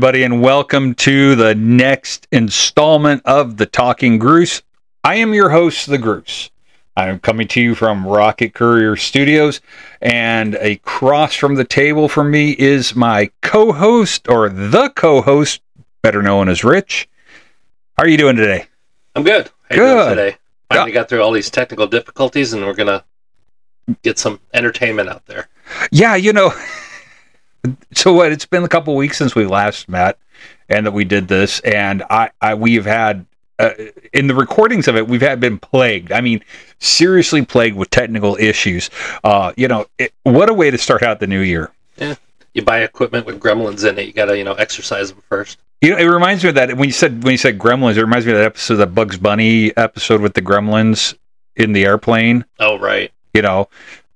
Everybody, and welcome to the next installment of the Talking Groose. I am your host, The Groose. I'm coming to you from Rocket Courier Studios, and across from the table from me is my co host, or the co host, better known as Rich. How are you doing today? I'm good. How you Good. doing today? Finally got through all these technical difficulties, and we're gonna get some entertainment out there. Yeah, you know, so what? It's been a couple weeks since we last met, and that we did this, and I, I we've had uh, in the recordings of it, we've had been plagued. I mean, seriously plagued with technical issues. Uh, you know, it, what a way to start out the new year. Yeah, You buy equipment with gremlins in it. You gotta, you know, exercise them first. You know, it reminds me of that when you said when you said Gremlins. It reminds me of that episode, that Bugs Bunny episode with the Gremlins in the airplane. Oh, right. you know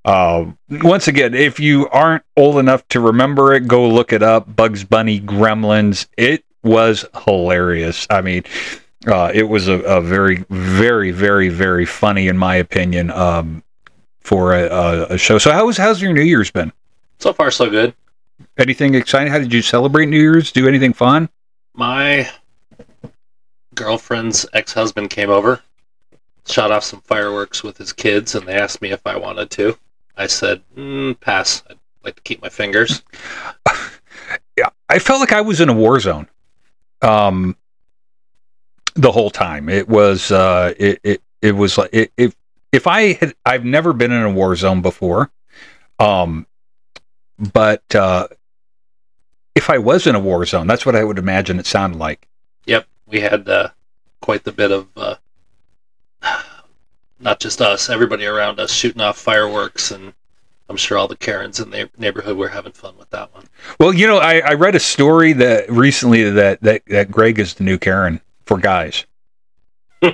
uh, once again if you aren't old enough to remember it go look it up bugs bunny gremlins. It was hilarious. I mean uh, it was a, a very very very very funny in my opinion um, for a, a, a show. So how's how's your new year's been? So far, so good. anything exciting? How did you celebrate new year's? Do anything fun? My girlfriend's ex-husband came over, shot off some fireworks with his kids, and they asked me if I wanted to. I said, mm, "Pass. I'd like to keep my fingers." yeah, I felt like I was in a war zone. Um, the whole time it was, uh, it it it was like it, if if I had, I've never been in a war zone before, um, but uh, if I was in a war zone, that's what I would imagine it sounded like. Yep, we had uh, quite the bit of uh, not just us, everybody around us shooting off fireworks, and I'm sure all the Karens in the neighborhood were having fun with that one. Well, you know, I, I read a story that recently that that that Greg is the new Karen for guys. I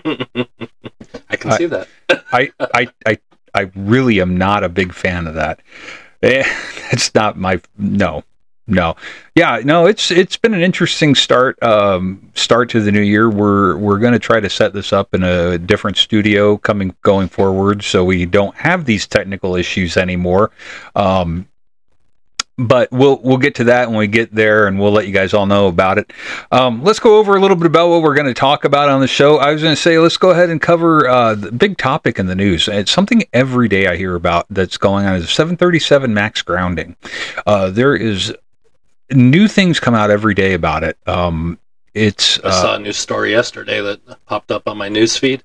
can I- see that. I, I, I, I really am not a big fan of that. Eh, It's not my no, no. Yeah, no. It's it's been an interesting start um, start to the new year. We're we're going to try to set this up in a different studio coming going forward, so we don't have these technical issues anymore. Um, but we'll we'll get to that when we get there, and we'll let you guys all know about it. Um, let's go over a little bit about what we're going to talk about on the show. I was going to say let's go ahead and cover uh, the big topic in the news. It's something every day I hear about that's going on is 737 max grounding. Uh, there is new things come out every day about it. Um, it's I uh, saw a news story yesterday that popped up on my news feed.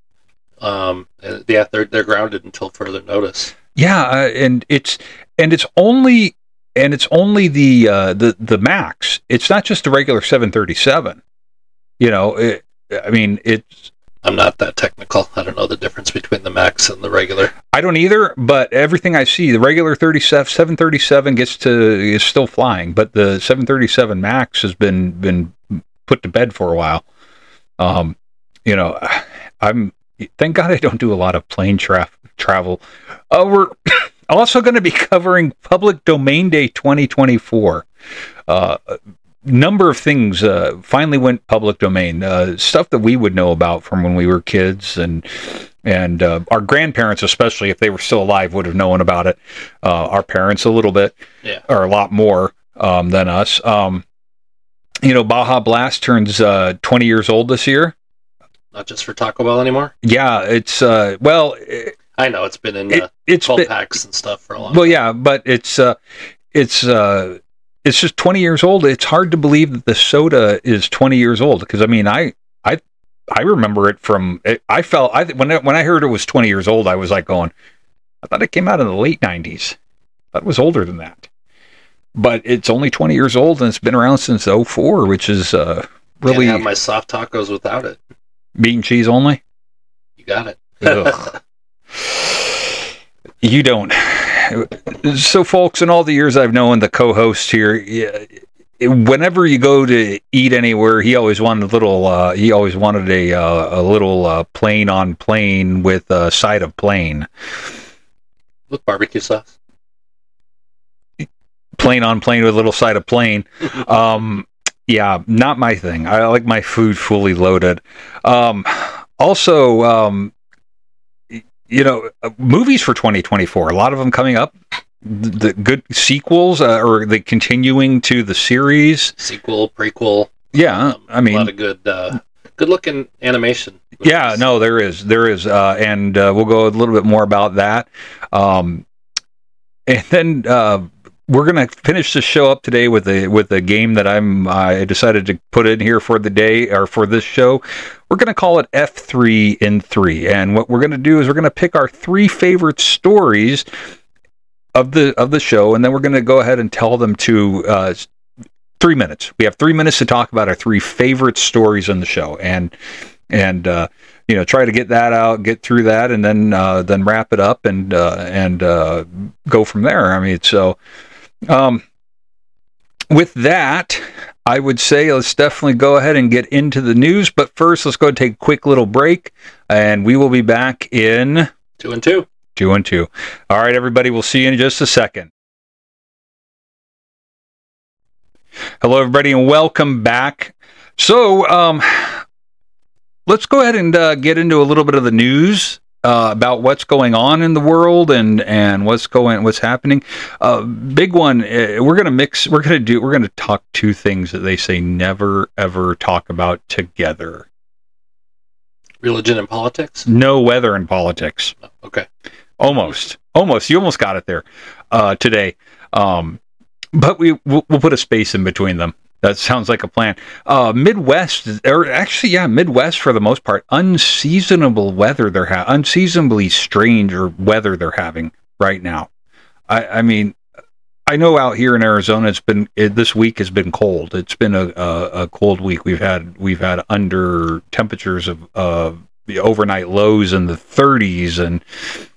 Um, uh, yeah, they're they're grounded until further notice. Yeah, uh, and it's and it's only and it's only the uh, the the max. It's not just the regular 737. You know, it, I mean, it's I'm not that technical. I don't know the difference between the max and the regular. I don't either, but everything I see, the regular 37 737 gets to is still flying, but the 737 Max has been been put to bed for a while. Um, you know, I'm thank God I don't do a lot of plane tra- travel. Uh, we're also going to be covering Public Domain Day 2024. Uh, number of things uh, finally went public domain. Uh, stuff that we would know about from when we were kids, and and uh, our grandparents, especially if they were still alive, would have known about it. Uh, our parents a little bit, Yeah. or a lot more um, than us. Um, you know, Baja Blast turns uh, 20 years old this year. Not just for Taco Bell anymore. Yeah, it's uh, well, it, I know it's been in it, it's 12 been- packs and stuff for a long. well, time. yeah, but it's uh, it's uh, it's just 20 years old. It's hard to believe that the soda is 20 years old because I mean, I I I remember it from it, I felt I when I, when I heard it was 20 years old, I was like going, I thought it came out in the late 90s. That was older than that. But it's only 20 years old and it's been around since 04, which is uh, really Can't have my soft tacos without it. Bean and cheese only. You got it. You don't. So, folks, in all the years I've known the co-host here, whenever you go to eat anywhere, he always wanted a little. Uh, he always wanted a uh, a little uh, plain on plain with a side of plain. With barbecue sauce. Plain on plain with a little side of plain. Um, yeah, not my thing. I like my food fully loaded. Um, also, um, you know, uh, movies for 2024. A lot of them coming up. the good sequels uh, or the continuing to the series. Sequel, prequel. Yeah, um, I mean, a lot of good, uh, good looking animation. yeah, no, there is, there is, uh, and uh, we'll go a little bit more about that. Um, and then uh, we're gonna finish the show up today with a with a game that I'm I decided to put in here for the day or for this show. We're gonna call it F three in three, and what we're gonna do is we're gonna pick our three favorite stories of the of the show, and then we're gonna go ahead and tell them to. Uh, Three minutes. We have three minutes to talk about our three favorite stories in the show, and and uh, you know try to get that out, get through that, and then uh, then wrap it up and uh, and uh, go from there. I mean, so um, with that, I would say let's definitely go ahead and get into the news. But first, let's go take a quick little break, and we will be back in Two and two. two and two. All right, everybody, we'll see you in just a second. Hello, everybody, and welcome back. So, um, let's go ahead and uh, get into a little bit of the news uh, about what's going on in the world and and what's going what's happening. Uh, big one. Uh, we're gonna mix. We're gonna do. We're gonna talk two things that they say never ever talk about together. Religion and politics. No weather and politics. Oh, okay. Almost, almost. You almost got it there uh, today. Um, but we we'll, we'll put a space in between them. That sounds like a plan. Uh, Midwest, or actually, yeah, Midwest for the most part, unseasonable weather they're having, unseasonably strange or weather they're having right now. I, I mean, I know out here in Arizona, it's been it, this week has been cold. It's been a, a, a cold week. We've had we've had under temperatures of uh, the overnight lows in the 30s, and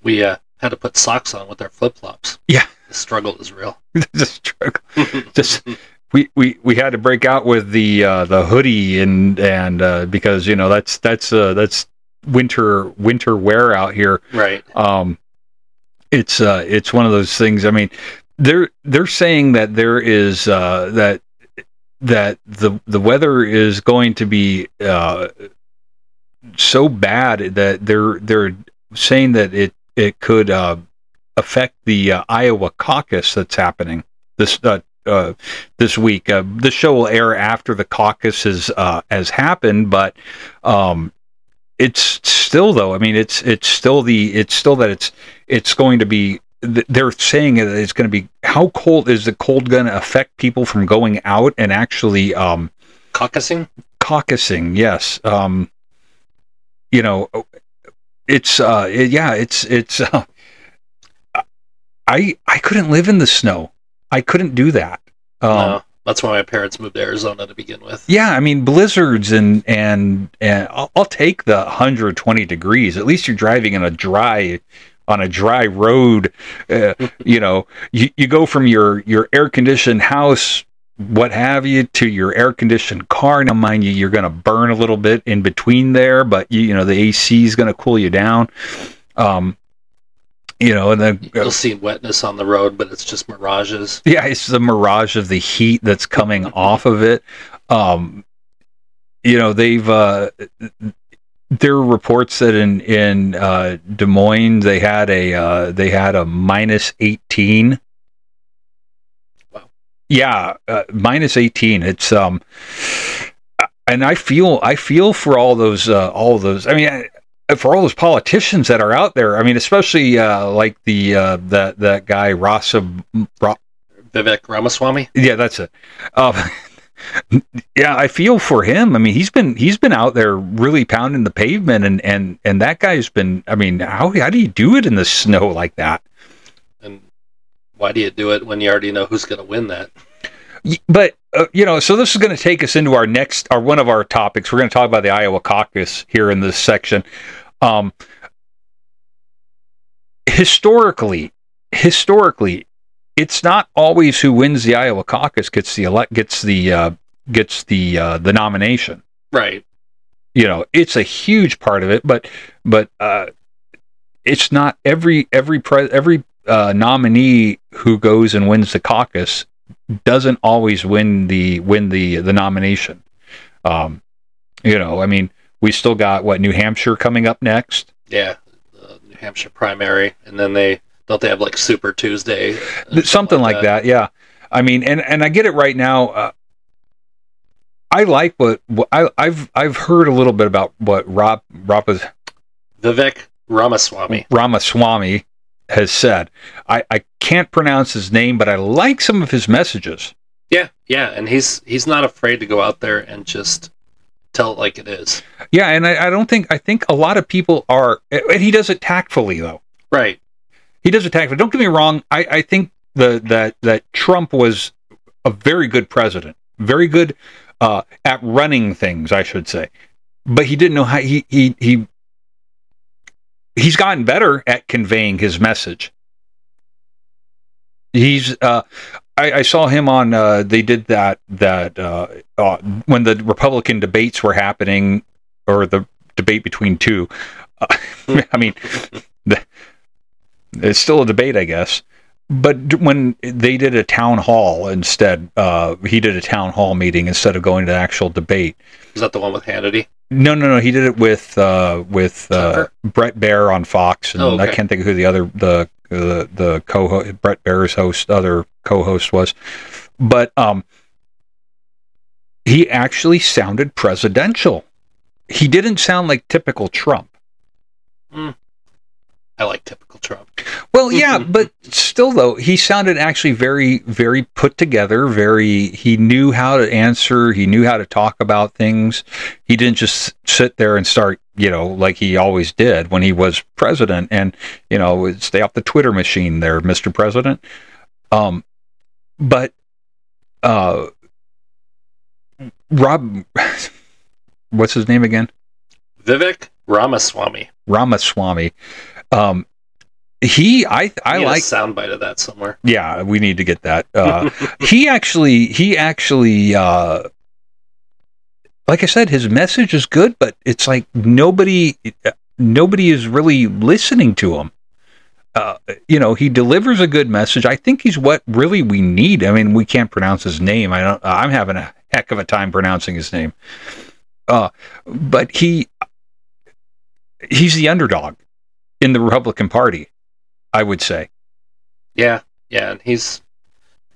We uh, had to put socks on with our flip flops. Yeah. The struggle is real. just struggle. just we, we we had to break out with the uh, the hoodie and and uh, because you know that's that's uh, that's winter winter wear out here. right. Um, it's uh it's one of those things. I mean, they're they're saying that there is uh, that that the the weather is going to be uh, so bad that they're they're saying that it it could uh, affect the uh, Iowa caucus that's happening this uh, uh, this week. Uh, this show will air after the caucus has uh, has happened, but um, it's still though. I mean, it's it's still the it's still that it's it's going to be. They're saying that it's going to be how cold is the cold going to affect people from going out and actually um, Caucusing. caucusing? Yes, um, you know, it's uh, it- yeah, it's it's. Uh, I I couldn't live in the snow. I couldn't do that. Um, no, that's why my parents moved to Arizona to begin with. Yeah, I mean blizzards and and and I'll, I'll take the 120 degrees. At least you're driving in a dry on a dry road. Uh, you know, you, you go from your your air conditioned house, what have you, to your air conditioned car. Now, mind you, you're going to burn a little bit in between there, but you, you know the AC is going to cool you down. Um, you know, and then You'll see wetness on the road, but it's just mirages. yeah, it's the mirage of the heat that's coming off of it. Um, you know, they've uh, there are reports that in in uh, Des Moines they had a uh, they had a minus eighteen. Wow. Yeah, uh, minus eighteen. It's um, and I feel I feel for all those uh, all those. I mean. I, for all those politicians that are out there, I mean, especially uh, like the uh, that that guy Rasa, Ra, Vivek Ramaswamy. yeah, that's it. Uh, yeah, I feel for him. I mean, he's been he's been out there really pounding the pavement, and and and that guy's been. I mean, how how do you do it in the snow like that? And why do you do it when you already know who's going to win that? But uh, you know, so this is going to take us into our next, our one of our topics. We're going to talk about the Iowa caucus here in this section. Um, historically, historically, it's not always who wins the Iowa caucus gets the elect gets the uh, gets the uh, the nomination. Right. You know, it's a huge part of it, but but uh, it's not every every pre- every uh, nominee who goes and wins the caucus doesn't always win the win the the nomination. Um, you know, I mean, we still got what New Hampshire coming up next. Yeah. The New Hampshire primary, and then they Don't they have like Super Tuesday? Th- something like that. yeah i mean and and i get it right now uh, i like what, what I, i've i've heard a little bit about what rob Rapa's, Vivek Ramaswamy. ramaswamy has said I, I can't pronounce his name but i like some of his messages Yeah, yeah, and he's he's not afraid to go out there and just tell it like it is. yeah and I, I don't think i think a lot of people are and he does it tactfully though Right. he does it tactfully. don't get me wrong. I, I think the that that Trump was a very good president, very good uh, at running things, I should say. But he didn't know how he he he he's gotten better at conveying his message. He's uh, I, I saw him on. Uh, they did that that uh, uh, when the Republican debates were happening, or the debate between two. Uh, I mean, the, it's still a debate, I guess. But when they did a town hall instead, uh, he did a town hall meeting instead of going to the actual debate. Is that the one with Hannity? No, no, no. He did it with uh, with uh, Bret Baier on Fox, and Oh, okay. I can't think of who the other the the, the co Bret Baier's host other co-host was, but um, he actually sounded presidential. He didn't sound like typical Trump. I like typical Trump. Well, yeah, but still, though, he sounded actually very, very put together. Very, he knew how to answer. He knew how to talk about things. He didn't just sit there and start, you know, like he always did when he was president, and you know, stay off the Twitter machine, there, Mister President. Um, but, uh, Rob, what's his name again? Vivek Ramaswamy. Ramaswamy. Um, he, I, I like. soundbite of that somewhere. Yeah, we need to get that. Uh, he actually, he actually, uh, like I said, his message is good, but it's like nobody, nobody is really listening to him. Uh, you know, he delivers a good message. I think he's what really we need. I mean, we can't pronounce his name. I don't. I'm having a heck of a time pronouncing his name. Uh, but he, he's the underdog in the Republican Party. I would say. Yeah, yeah, and he's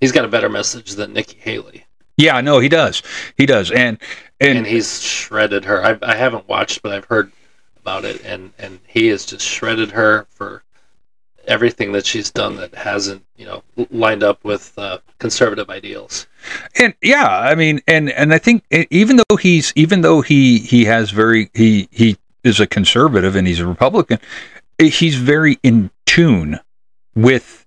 he's got a better message than Nikki Haley, Yeah, no, he does. He does, and and, and, he's shredded her. I, I haven't watched, but I've heard about it, and and he has just shredded her for everything that she's done that hasn't you know lined up with uh, conservative ideals. and yeah, I mean, and and I think even though he's even though he he has very he he is a conservative and he's a Republican, he's very in tune with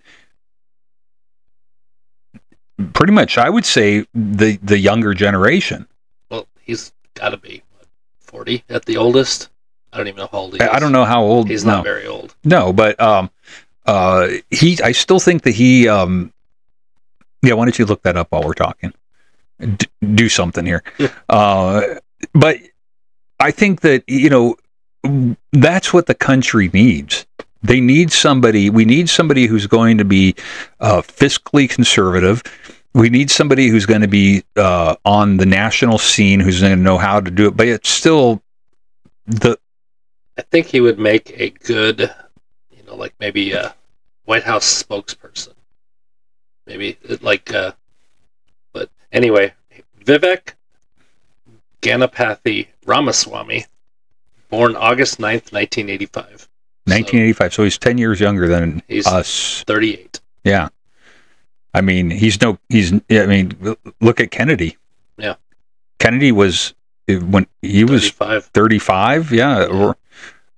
pretty much I would say the the younger generation. Well, he's got to be what, forty at the oldest. I don't even know how old he is. I I don't know how old. He's no. not very old. No, but um, uh, he. I still think that he. Um, yeah, why don't you look that up while we're talking? D- do something here. Uh, but I think that you know that's what the country needs. They need somebody. We need somebody who's going to be uh, fiscally conservative. We need somebody who's going to be uh, on the national scene, who's going to know how to do it. But it's still the I think he would make a good, you know, like maybe a White House spokesperson. Maybe like, uh, but anyway, Vivek Ganapathy Ramaswamy, born August 9th, 1985. 1985. So he's 10 years younger than He's us. 38. Yeah. I mean, he's no, he's, I mean, look at Kennedy. Yeah. Kennedy was, when he was 35. 35. Yeah. Or,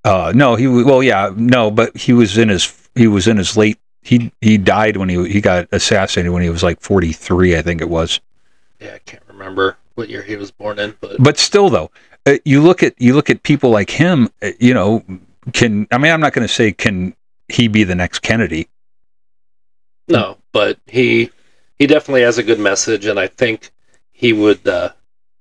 uh, no, he, was well, yeah, no, but he was in his, he was in his late, he, he died when he, he got assassinated when he was like 43, I think it was. Yeah, I can't remember what year he was born in, but But still though, you look at, you look at people like him, uh, you know, can, I mean, I'm not going to say, can he be the next Kennedy? no, but he he definitely has a good message, and I think he would uh,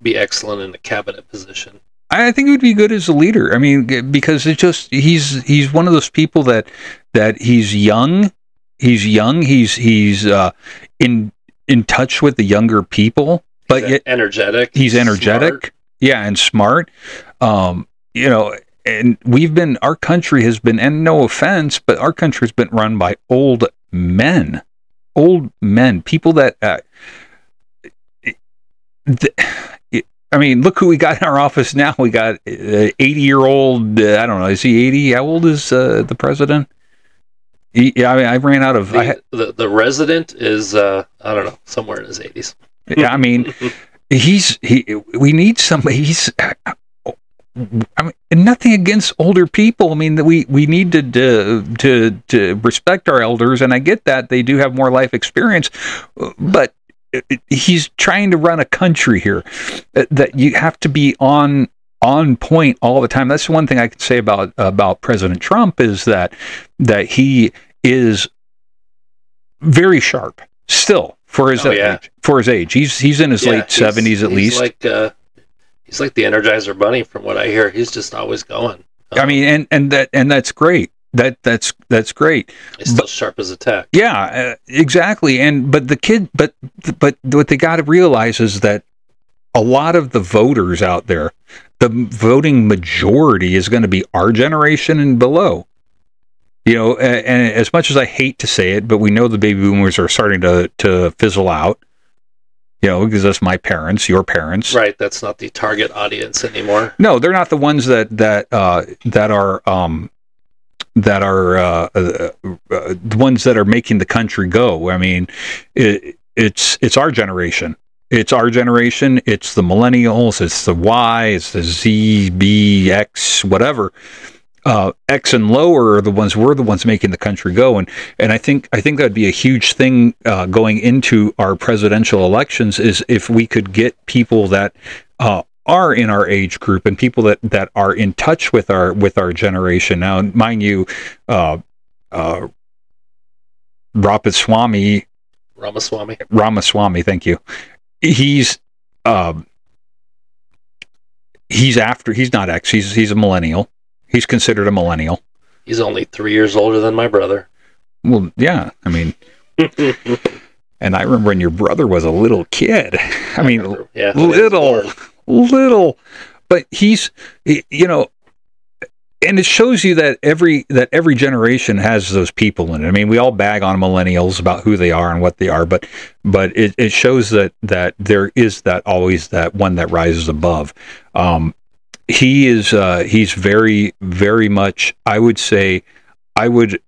be excellent in a cabinet position. I think he would be good as a leader. I mean, because it's just he's he's one of those people that that he's young, he's young, he's he's uh, in in touch with the younger people, but He's yet energetic. he's energetic, smart. Yeah, and smart. Um, you know, and we've been our country has been and no offense but our country's been run by old men old men people that uh, the, I mean, look who we got in our office now. We got 80 year old. Uh, I don't know. Is he 80? How old is uh, the president? Yeah, I mean, I ran out of. The, I, the, the resident is, uh, I don't know, somewhere in his 80s. yeah, I mean, he's he. We need somebody. He's. I mean, nothing against older people. I mean, that we we need to, to to to respect our elders, and I get that they do have more life experience, but he's trying to run a country here uh, that you have to be on on point all the time. That's one thing I can say about about President Trump is that that he is very sharp still for his Oh, yeah. age, for his age. He's he's in his Yeah, late seventies at he's least. Like, uh, he's like the Energizer Bunny, from what I hear. He's just always going. I mean, and and that and that's great. That that's that's great. he's still sharp as a tack. Yeah, uh, exactly. And but the kid, but but what they got to realize is that a lot of the voters out there, the voting majority is going to be our generation and below. You know, and as much as I hate to say it, but we know the baby boomers are starting to to fizzle out. You know, because that's my parents, your parents. Right, that's not the target audience anymore. No, they're not the ones that that uh, that are um, that are uh, uh, uh, the ones that are making the country go. I mean, it, it's it's our generation. It's our generation. It's the millennials. It's the Y. It's the Z, B, X, whatever. Uh, X and lower are the ones we're the ones making the country go, and and I think I think that'd be a huge thing uh, going into our presidential elections is if we could get people that uh, are in our age group and people that that are in touch with our with our generation. Now, mind you, uh, uh, Ramaswamy Ramaswamy. Ramaswamy, thank you. He's um, he's after he's not X. He's he's a millennial. He's considered a millennial. He's only three years older than my brother. Well, yeah. I mean, and I remember when your brother was a little kid. I mean, yeah, when he was little, little, but he's, he- you know, and it shows you that every that every generation has those people in it. I mean, we all bag on millennials about who they are and what they are, but but it, it shows that that there is that always that one that rises above. Um, he is uh, he's very very much. I would say, I would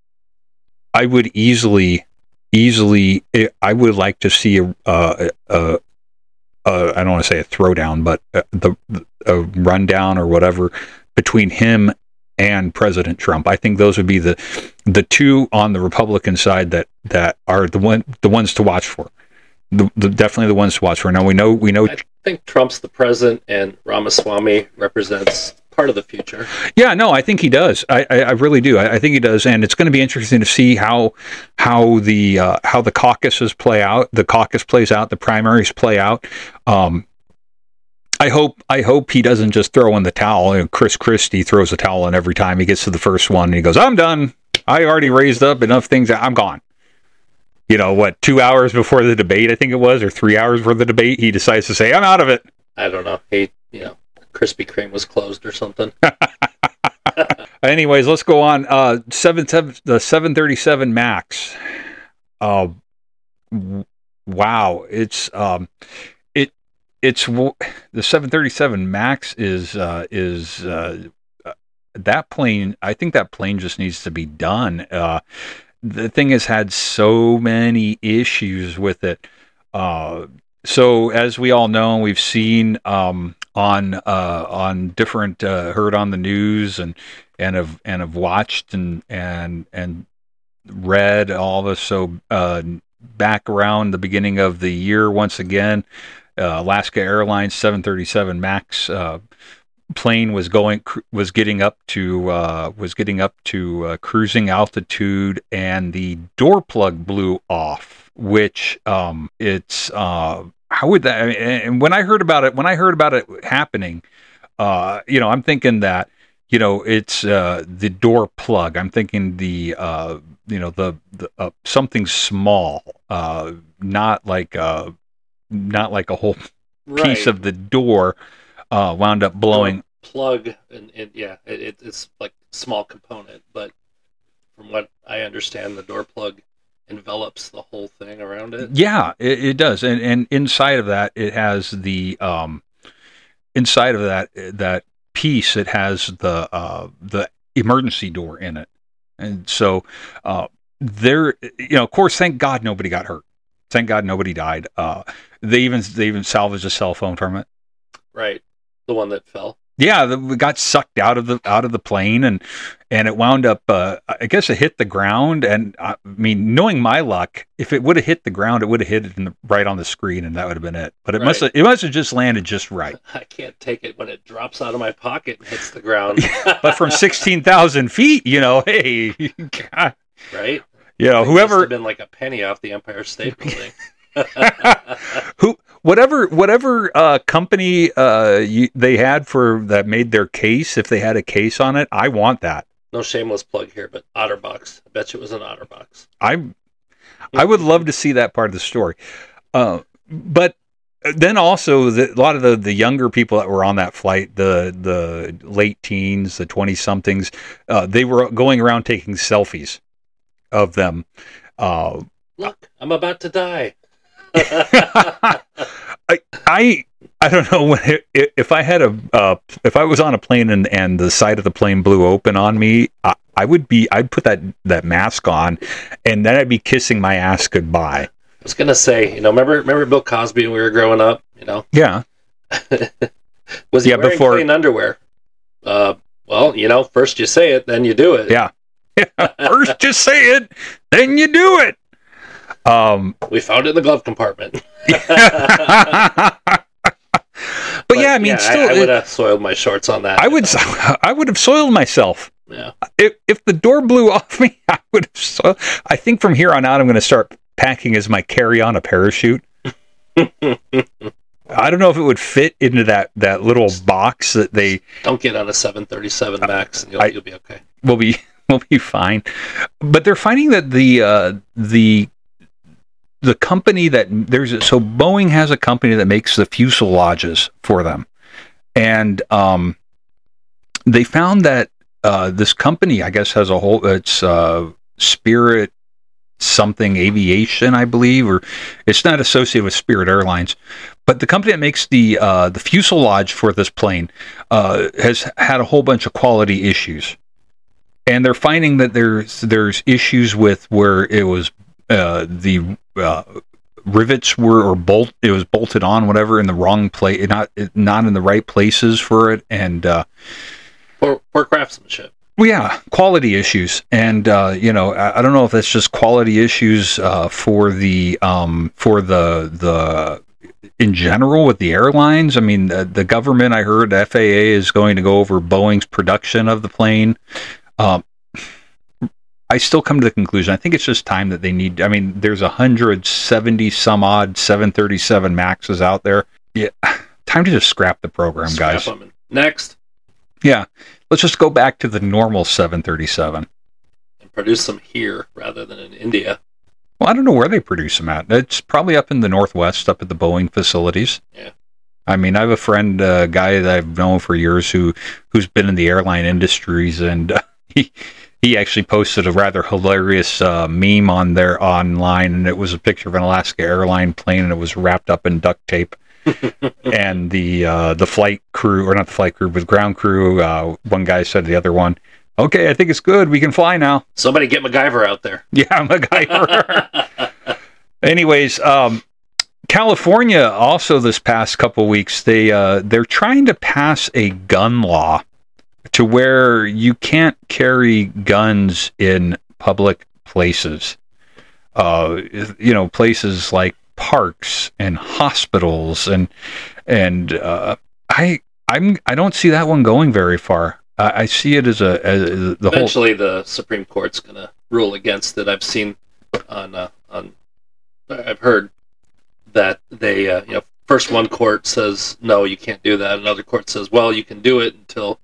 I would easily easily I would like to see a, a, a uh, I don't want to say a throwdown, but uh, the a rundown or whatever between him and President Trump. I think those would be the the two on the Republican side that that are the one the ones to watch for. The, the definitely the ones to watch for. Now we know we know I think Trump's the present, and Ramaswamy represents part of the future. Yeah, no, I think he does. I, I, I really do. I, I think he does, and it's going to be interesting to see how how the uh, how the caucuses play out. The caucus plays out. The primaries play out. Um, I hope I hope he doesn't just throw in the towel. You know, Chris Christie throws a towel in every time he gets to the first one, and he goes, "I'm done. I already raised up enough things. I'm gone." You know what? Two hours before the debate, I think it was, or three hours before the debate, he decides to say, "I'm out of it." I don't know. He, you know, Krispy Kreme was closed or something. Anyways, let's go on. Uh, seven, seven the seven thirty seven Max. Uh, wow, it's um, it it's the seven thirty seven Max is uh, is uh, that plane. I think that plane just needs to be done. Uh, the thing has had so many issues with it. Uh, so as we all know, we've seen um, on uh, on different uh, heard on the news and and have and have watched and and and read all this. So uh, back around the beginning of the year, once again, uh, Alaska Airlines 737 Max uh, plane was going was getting up to uh, was getting up to uh, cruising altitude, and the door plug blew off. Which um, it's uh, how would that? And when I heard about it, when I heard about it happening, uh, you know, I'm thinking that you know it's uh, the door plug. I'm thinking the uh, you know the, the uh, something small, uh, not like uh, not like a whole piece of the door uh, wound up blowing plug and, and yeah, it, it- it's like small component, but from what I understand, the door plug envelops the whole thing around it. Yeah, it, it does, and and inside of that, it has the um, inside of that that piece, it has the uh, the emergency door in it, and so uh, there, you know, of course, thank God nobody got hurt. Thank God nobody died. Uh, they even they even salvaged a cell phone from it. Right, the one that fell. Yeah, the, we got sucked out of the out of the plane, and and it wound up. Uh, I guess it hit the ground, and I mean, knowing my luck, if it would have hit the ground, it would have hit it in the, right on the screen, and that would have been it. But it must have it must have just landed just right. I can't take it when it drops out of my pocket and hits the ground. But from sixteen thousand feet, you know, hey, God, right, you know, must whoever have been like a penny off the Empire State Building. who whatever whatever uh, company uh, you, they had for that made their case, if they had a case on it, I want that. no shameless plug here, but OtterBox. I bet you it was an OtterBox. I I would love to see that part of the story. Uh, but then also the, a lot of the, the younger people that were on that flight, the the late teens, the twenty somethings, uh, they were going around taking selfies of them. Uh, Look, I'm about to die. I I I don't know when it, if I had a uh, if I was on a plane and, and the side of the plane blew open on me, I, I would be I'd put that that mask on, and then I'd be kissing my ass goodbye. I was gonna say, you know, remember remember Bill Cosby when we were growing up? You know, Yeah, was he Yeah, wearing before- plain underwear? Uh, well, you know, first you say it, then you do it. Yeah. First you say it, then you do it. Um, We found it in the glove compartment. but, yeah, I mean, still, I, it- would have soiled my shorts on that. I would, I would have soiled myself Yeah. if if the door blew off me. I would have. So, I think from here on out, I'm going to start packing as my carry-on a parachute. I don't know if it would fit into that that little box that they Don't get on a 737 Max, and you'll, I- you'll be okay. We'll be we'll be fine. But they're finding that the uh, the the company that there's so Boeing has a company that makes the fuselages for them, and um, they found that uh, this company, I guess, has a whole it's uh, Spirit something aviation, I believe, or it's not associated with Spirit Airlines, but the company that makes the uh, the fuselage for this plane uh, has had a whole bunch of quality issues. And they're finding that there's there's issues with where it was uh, the uh, rivets were or bolt it was bolted on whatever in the wrong place not not in the right places for it and uh, Poor, poor craftsmanship. well, yeah quality issues and uh, you know I, I don't know if that's just quality issues uh, for the um, for the the in general with the airlines I mean the, the government I heard FAA is going to go over Boeing's production of the plane um, I still come to the conclusion. I think it's just time that they need. I mean, there's a hundred seventy some odd 737 Maxes out there. Yeah, time to just scrap the program, Scrap guys. 'em. Next, Yeah, let's just go back to the normal 737. and produce them here rather than in India. Well, I don't know where they produce them at. It's probably up in the northwest, up at the Boeing facilities. Yeah. I mean, I have a friend, a guy that I've known for years who who's been in the airline industries, and uh, he he actually posted a rather hilarious uh, meme on there online, and it was a picture of an Alaska airline plane, and it was wrapped up in duct tape. and the uh, the flight crew, or not the flight crew, but the ground crew, uh, one guy said to the other one, "Okay, I think it's good. We can fly now." Somebody get MacGyver out there. Yeah, guy. Anyways, um, California also this past couple weeks they uh, they're trying to pass a gun law to where you can't carry guns in public places. Uh, you know, places like parks and hospitals and and uh, I I'm I don't see that one going very far. I, I see it as a as the whole Eventually, the Supreme Court's going to rule against it. I've seen on uh, on I've heard that they uh, you know first one court says no, you can't do that. Another court says well, you can do it until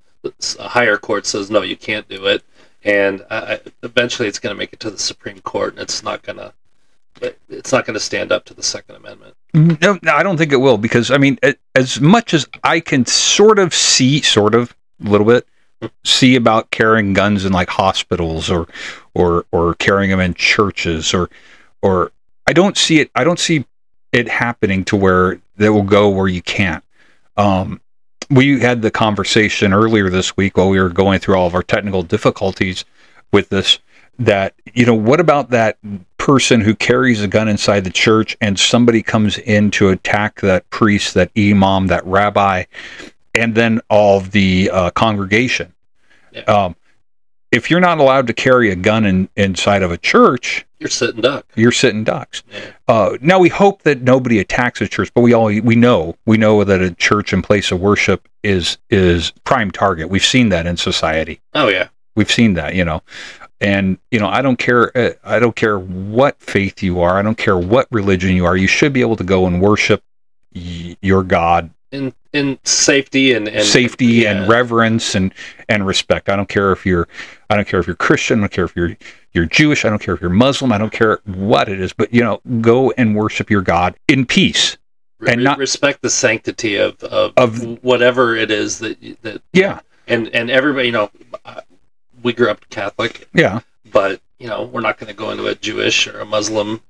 a higher court says no, you can't do it. And I, eventually, it's going to make it to the Supreme Court, and it's not going to it's not going to stand up to the Second Amendment. No, no, I don't think it will because I mean, as much as I can sort of see, sort of a little bit, see about carrying guns in like hospitals or or or carrying them in churches or or I don't see it. I don't see it happening to where that will go where you can't. Um, we had the conversation earlier this week while we were going through all of our technical difficulties with this that you know what about that person who carries a gun inside the church and somebody comes in to attack that priest that imam that rabbi and then all of the uh, congregation Yeah. um, if you're not allowed to carry a gun in, inside of a church You're sitting duck. you're sitting ducks Yeah. uh, now we hope that nobody attacks a church, but we all we know we know that a church and place of worship is is prime target. We've seen that in society. Oh yeah. We've seen that, you know, and you know I don't care. Uh, I don't care what faith you are. I don't care what religion you are. You should be able to go and worship y- your God, In in safety and, and safety yeah. and reverence and and respect. I don't care if you're I don't care if you're Christian. I don't care if you're you're Jewish. I don't care if you're Muslim. I don't care what it is. But you know, go and worship your God in peace. Re- and not- respect the sanctity of, of Of- whatever it is that you- that Yeah, and and everybody you know we grew up Catholic yeah. but you know we're not going to go into a Jewish or a Muslim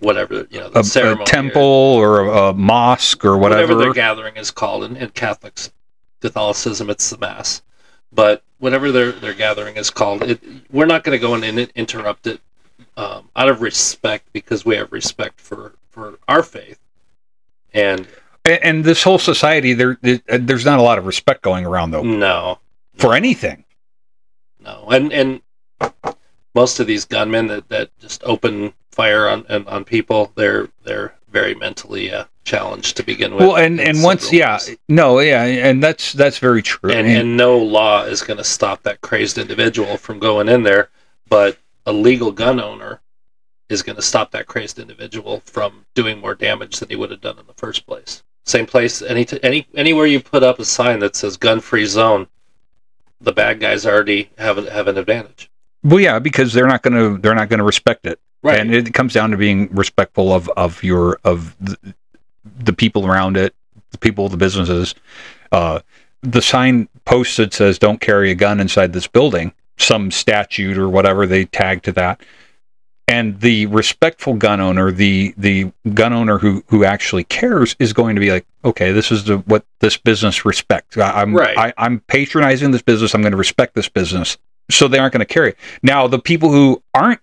whatever you know the A, a ceremony or temple or a, a mosque or whatever whatever. their gathering is called in, in Catholics Catholicism it's the mass. But whatever their their gathering is called it we're not going to go in and interrupt it um, out of respect because we have respect for for our faith. And and, and this whole society, there- there's not a lot of respect going around though. No. For anything. No, and and most of these gunmen that, that just open fire on on, people, they're they're very mentally uh, challenged to begin with. Well, and and once, yeah, ways. no, yeah, and that's that's very true. and and no law is going to stop that crazed individual from going in there, but a legal gun owner is going to stop that crazed individual from doing more damage than he would have done in the first place. Same place, any t- any anywhere you put up a sign that says gun free zone, the bad guys already have an, have an advantage. Well, yeah, because they're not going to they're not going to respect it. Right. and it comes down to being respectful of of your of the, the people around it the people the businesses uh the sign posted says don't carry a gun inside this building some statute or whatever they tag to that and the respectful gun owner the the gun owner who who actually cares is going to be like okay this is the what this business respects I, i'm Right. I, i'm patronizing this business i'm going to respect this business so they aren't going to carry now the people who aren't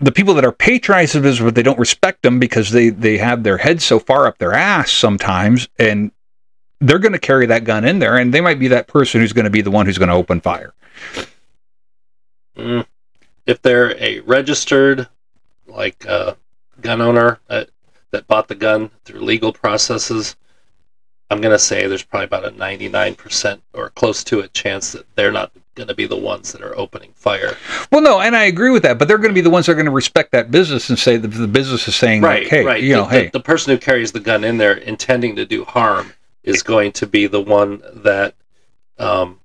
the people that are patronizing this, but they don't respect them because they they have their heads so far up their ass sometimes, and they're going to carry that gun in there, and they might be that person who's going to be the one who's going to open fire. Mm. If they're a registered, like uh, gun owner that, that bought the gun through legal processes, I'm gonna say there's probably about a 99% or close to a chance that they're not gonna be the ones that are opening fire. Well, no, and I agree with that, but they're going to be the ones that are going to respect that business and say that the business is saying, Right, like, hey, right. you know, the, hey, the, the person who carries the gun in there intending to do harm is going to be the one that um,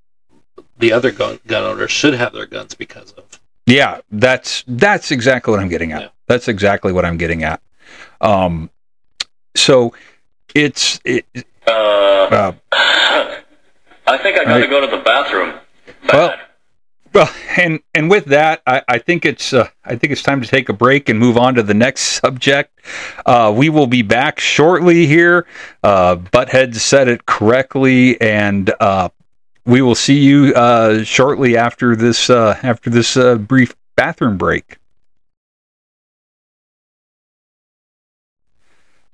the other gun, gun owners should have their guns because of. Yeah, that's that's exactly what I'm getting at. Yeah. That's exactly what I'm getting at. Um, so it's it, Uh, uh, I think I gotta go to the bathroom. Well, well, and and with that, I, I think it's uh, I think it's time to take a break and move on to the next subject. Uh, we will be back shortly here. Uh, Butthead said it correctly, and uh, we will see you uh, shortly after this uh, after this uh, brief bathroom break.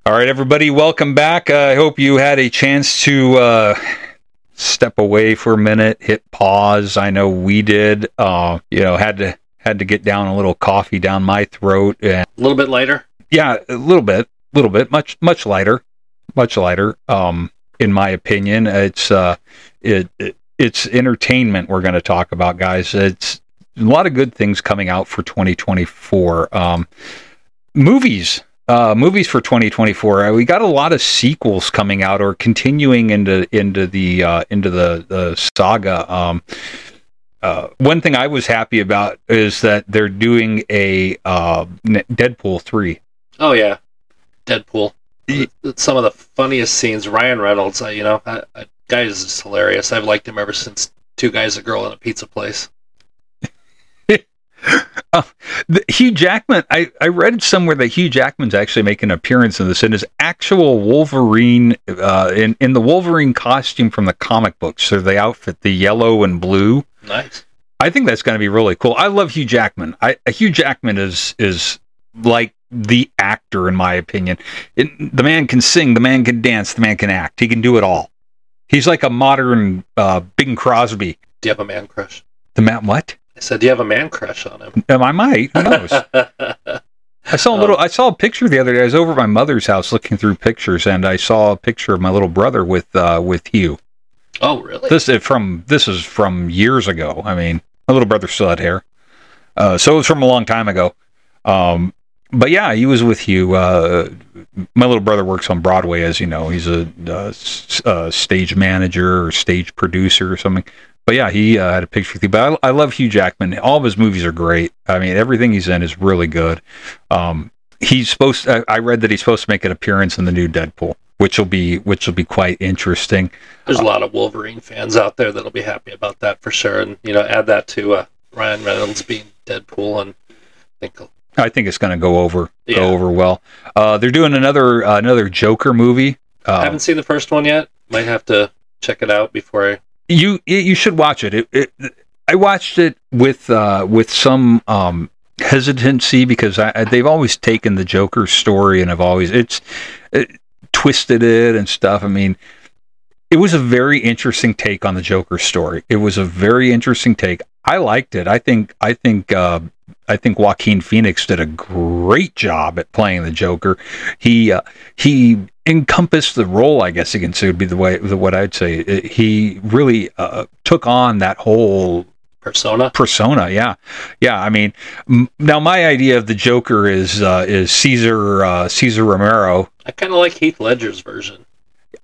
All right, everybody, welcome back. Uh, I hope you had a chance to uh, step away for a minute, hit pause. I know we did. Uh, you know, had to had to get down a little coffee down my throat, and A little bit lighter. yeah, a little bit, a little bit, much much lighter, much lighter. Um, in my opinion, it's uh, it, it it's entertainment we're going to talk about, guys. It's a lot of good things coming out for 2024. Um, movies. Uh, movies for 2024. Uh, we got a lot of sequels coming out or continuing into into the uh, into the the saga. Um, uh, one thing I was happy about is that they're doing a uh, Deadpool three. Oh yeah, Deadpool. Some of the funniest scenes. Ryan Reynolds, you know, I, I, guy is just hilarious. I've liked him ever since Two Guys, a Girl, in a Pizza Place. The, Hugh Jackman. I, I read somewhere that Hugh Jackman's actually making an appearance in this in his actual Wolverine uh, in in the Wolverine costume from the comic books. So the outfit, the yellow and blue. Nice. I think that's going to be really cool. I love Hugh Jackman. I Hugh Jackman is is like the actor in my opinion. It, the man can sing, the man can dance, the man can act. He can do it all. He's like a modern uh, Bing Crosby. Do you have a man crush? The man what? I said, do you have a man crush on him? Um, I might. Who knows? I saw a little. I saw a picture the other day. I was over at my mother's house looking through pictures, and I saw a picture of my little brother with uh, with Hugh. oh, really? This is from this is from years ago. I mean, my little brother still had hair, uh, so it was from a long time ago. Um, but yeah, he was with Hugh. Uh, my little brother works on Broadway, as you know. He's a, uh s- uh, stage manager or stage producer or something. But yeah, he uh, had a picture with Hugh. But I, I love Hugh Jackman. All of his movies are great. I mean, everything he's in is really good. Um, he's supposed. I I read that he's supposed to make an appearance in the new Deadpool, which will be which will be quite interesting. There's a lot of Wolverine fans out there that'll be happy about that for sure. And, you know, add that to uh, Ryan Reynolds being Deadpool, and I think I think it's going to go over Yeah. go over well. Uh, they're doing another uh, another Joker movie. I Uh, haven't seen the first one yet. Might have to check it out before I. you you should watch it. It, it. I watched it with uh, with some um, hesitancy because I, I- they've always taken the Joker story and have always it's it, twisted it and stuff. I mean, it was a very interesting take on the Joker story. It was a very interesting take. I liked it. I think I think uh, I think Joaquin Phoenix did a great job at playing the Joker. He uh, he encompassed the role. I guess you can say would be the way the what I'd say. Uh, He really uh, took on that whole Persona. persona. Yeah, yeah. I mean, m- now my idea of the Joker is uh, is Cesar uh, Cesar Romero. I kind of like Heath Ledger's version.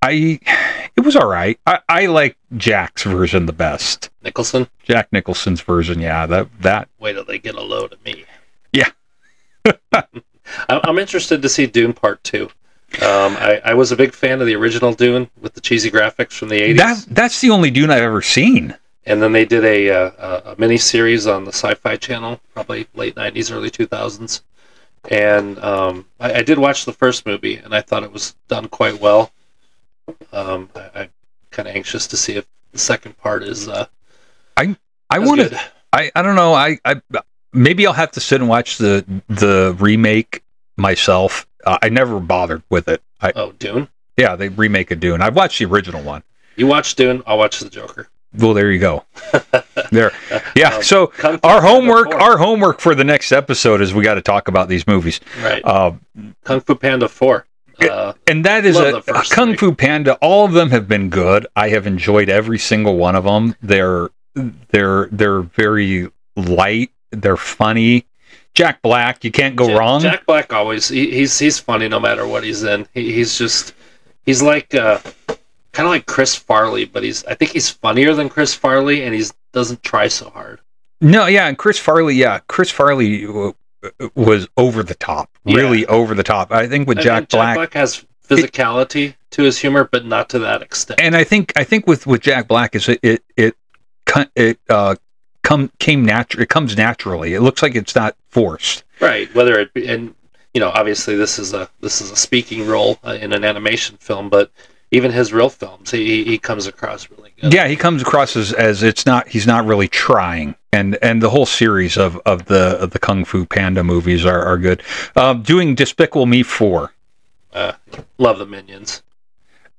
I it was all right. I, I like Jack's version the best. Nicholson. Jack Nicholson's version. Yeah, that that Wait till they get a load of me. Yeah. I'm interested to see Dune Part Two. Um, I, I was a big fan of the original Dune with the cheesy graphics from the 80s. that that's the only Dune I've ever seen. and then they did a, uh, a, a mini series on the Sci-Fi Channel, probably late '90s, early 2000s. And um, I, I did watch the first movie, and I thought it was done quite well. Um, I, I'm kind of anxious to see if the second part is. Uh, I as want to. I I don't know. I I maybe I'll have to sit and watch the the remake myself. Uh, I never bothered with it. I Oh, Dune. yeah, they remake a Dune. I've watched the original one. You watch Dune. I'll watch the Joker. Well, there you go. There. Yeah. Um, So our homework our homework for the next episode is we got to talk about these movies. right. Uh, Kung Fu Panda Four. Uh, and that is Love a, Kung. Fu Panda. All of them have been good. I have enjoyed every single one of them. They're they're they're very light. They're funny. Jack Black, you can't go Jack, wrong. Jack Black always he, he's he's funny no matter what he's in. He, he's just he's like uh, kind of like Chris Farley, but he's I think he's funnier than Chris Farley, and he doesn't try so hard. No, yeah, and Chris Farley, yeah, Chris Farley uh, was over the top, really over the top. I think with And- Jack and Black, Jack Black has physicality to his humor, but not to that extent. and I think I think with with Jack Black is it it it it uh come came natural. It comes naturally. It looks like it's not forced. right, whether it be and you know obviously this is a this is a speaking role uh, in an animation film, but even his real films, he he comes across really good. Yeah, he comes across as, as it's not he's not really trying, and and the whole series of, of the of the Kung Fu Panda movies are are good. Um, doing Despicable Me four, Uh, love the Minions.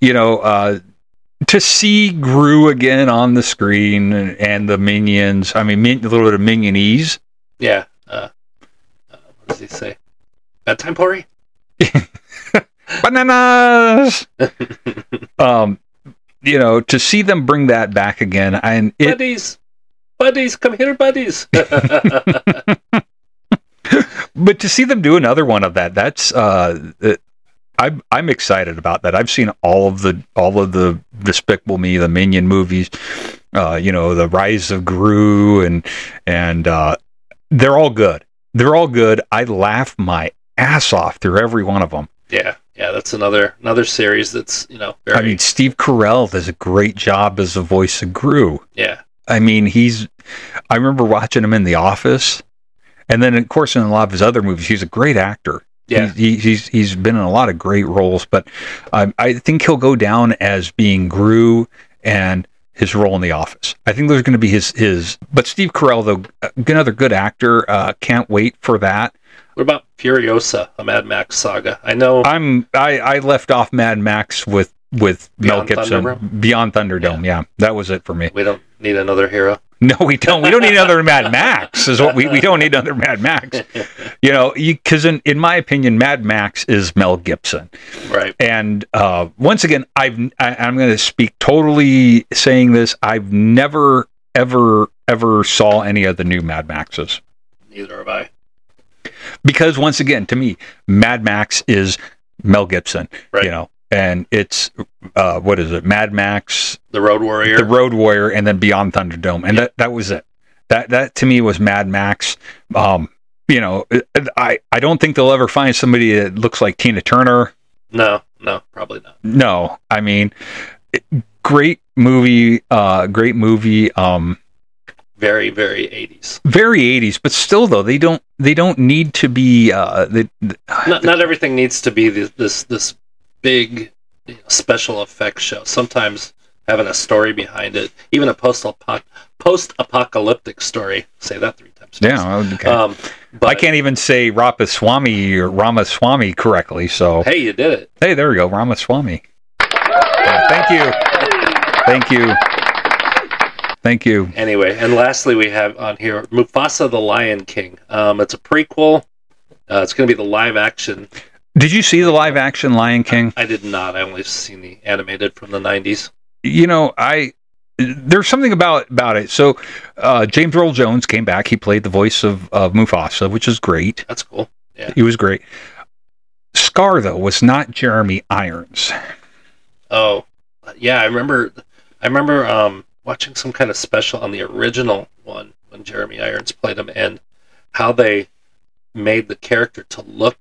you know, uh, to see Gru again on the screen and, and the minions. I mean, min, a little bit of minionese. Yeah. Uh, uh, what does he say? Bedtime Pori? Bananas. um, you know, to see them bring that back again, and it buddies, buddies, come here, buddies. but to see them do another one of that, that's uh, it, I'm I'm excited about that. I've seen all of the all of the Despicable Me, the Minion movies, uh, you know, the Rise of Gru, and and uh, they're all good. They're all good. I laugh my ass off through every one of them. Yeah, yeah, that's another another series that's you know very I mean, Steve Carell does a great job as the voice of Gru. yeah I mean, he's. I remember watching him in The Office, and then of course in a lot of his other movies, he's a great actor. Yeah He, he, he's he's been in a lot of great roles, but um, I think he'll go down as being Gru and his role in The Office. I think there's going to be his his. But Steve Carell, though, uh, another good actor. Uh, can't wait for that. What about Furiosa, a Mad Max saga? I know I'm I, I left off Mad Max with with Mel Gibson Thunderdome? Beyond Thunderdome. Yeah. that was it for me. we don't need another hero. No, we don't. We don't need another Mad Max. Is what we we don't need another Mad Max. You know, because in in my opinion, Mad Max is Mel Gibson. Right. And uh, once again, I've I, I'm going to speak totally saying this. I've never ever ever saw any of the new Mad Maxes Neither have I. because once again, to me, Mad Max is Mel Gibson. Right. You know, and it's uh, what is it? Mad Max, The Road Warrior. the Road Warrior, and then Beyond Thunderdome, and that that was it. That that to me was Mad Max. Um, you know, I I don't think they'll ever find somebody that looks like Tina Turner. no, no, probably not. No, I mean, great movie, uh, great movie. Um, Very, very 80s. very 80s, but still though they don't they don't need to be. Uh, they, Not, not everything needs to be this this, this big you know, special effects show. Sometimes having a story behind it, even a post post apocalyptic story. Say that three times. yeah, okay. Um, but I can't even say Ramaswamy or Ramaswamy correctly. So Hey, you did it. hey, there we go, Ramaswamy. Yeah, thank you, thank you, thank you. Anyway, and lastly, we have on here Mufasa the Lion King. Um, it's a prequel. Uh, it's going to be the live action. Did you see the live action Lion King? I did not. I only seen the animated from the '90s. you know, I there's something about about it. So uh, James Earl Jones came back. He played the voice of, of Mufasa, which is great. That's cool. He was great. Scar though was not Jeremy Irons. Oh, yeah. I remember. I remember um, watching some kind of special on the original one when Jeremy Irons played him, and how they made the character to look.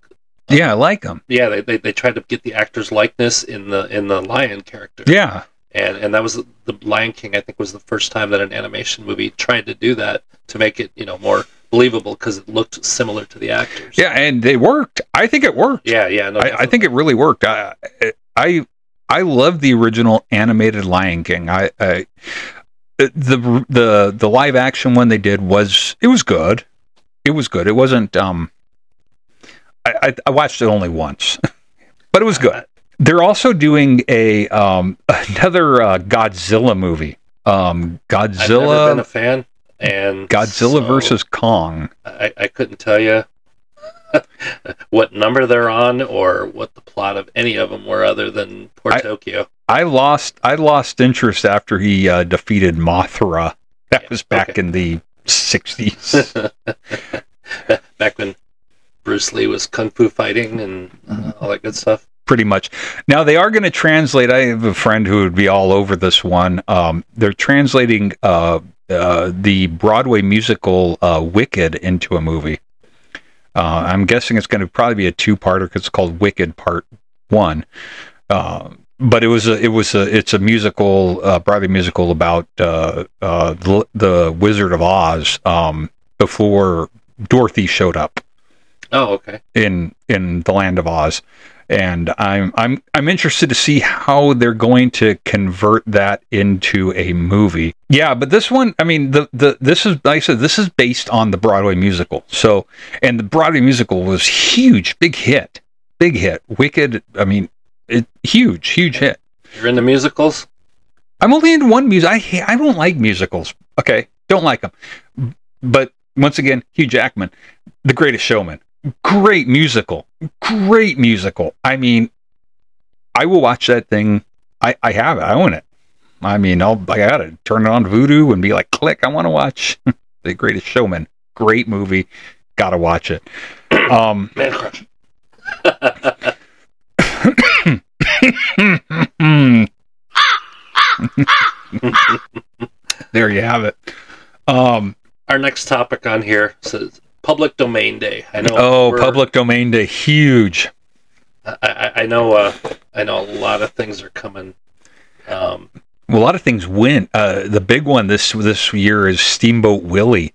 Yeah, I like him. Yeah, they, they, they tried to get the actor's likeness in the in the lion character. Yeah, and and that was the, the Lion King. I think was the first time that an animation movie tried to do that to make it you know more believable because it looked similar to the actors. yeah, and they worked. I think it worked. yeah, yeah. No, I, I think it really worked. I I I love the original animated Lion King. I, I the the the live action one they did was it was good. It was good. It wasn't um. I I, watched it only once, but it was good. They're also doing a um another uh, Godzilla movie. Um, I've never been a Godzilla fan, and Godzilla so versus Kong. I, I couldn't tell you what number they're on or what the plot of any of them were, other than Poor I- Tokyo. I lost I lost interest after he uh, defeated Mothra. That Yeah, was back okay. in the sixties. Back when Bruce Lee was kung fu fighting and uh, all that good stuff. pretty much. Now they are going to translate. I have a friend who would be all over this one. Um, they're translating uh, uh, the Broadway musical uh, Wicked into a movie. Uh, I'm guessing it's going to probably be a two-parter because it's called Wicked Part One. Uh, but it was a, it was a, it's a musical, uh, Broadway musical about uh, uh, the, the Wizard of Oz um, before Dorothy showed up Oh, okay. in in the land of Oz, and I'm I'm I'm interested to see how they're going to convert that into a movie. Yeah, but this one, I mean, the the this is like I said, this is based on the Broadway musical. So, and the Broadway musical was huge, big hit, big hit. Wicked, I mean, it huge, huge hit. You're into musicals? I'm only into one music. I I don't like musicals. Okay, don't like them. But once again, Hugh Jackman, The Greatest Showman, great musical. Great musical. I mean, I will watch that thing. I, I have it. I own it. I mean, I'll, I gotta turn it on Vudu and be like, click, I want to watch The Greatest Showman. Great movie. Gotta watch it. Um, Man crush. there you have it. Um, Our next topic on here says Public Domain Day. I know. oh, public domain day, huge. I, I, I know. Uh, I know a lot of things are coming. Um, Well, a lot of things went. Uh, the big one this this year is Steamboat Willie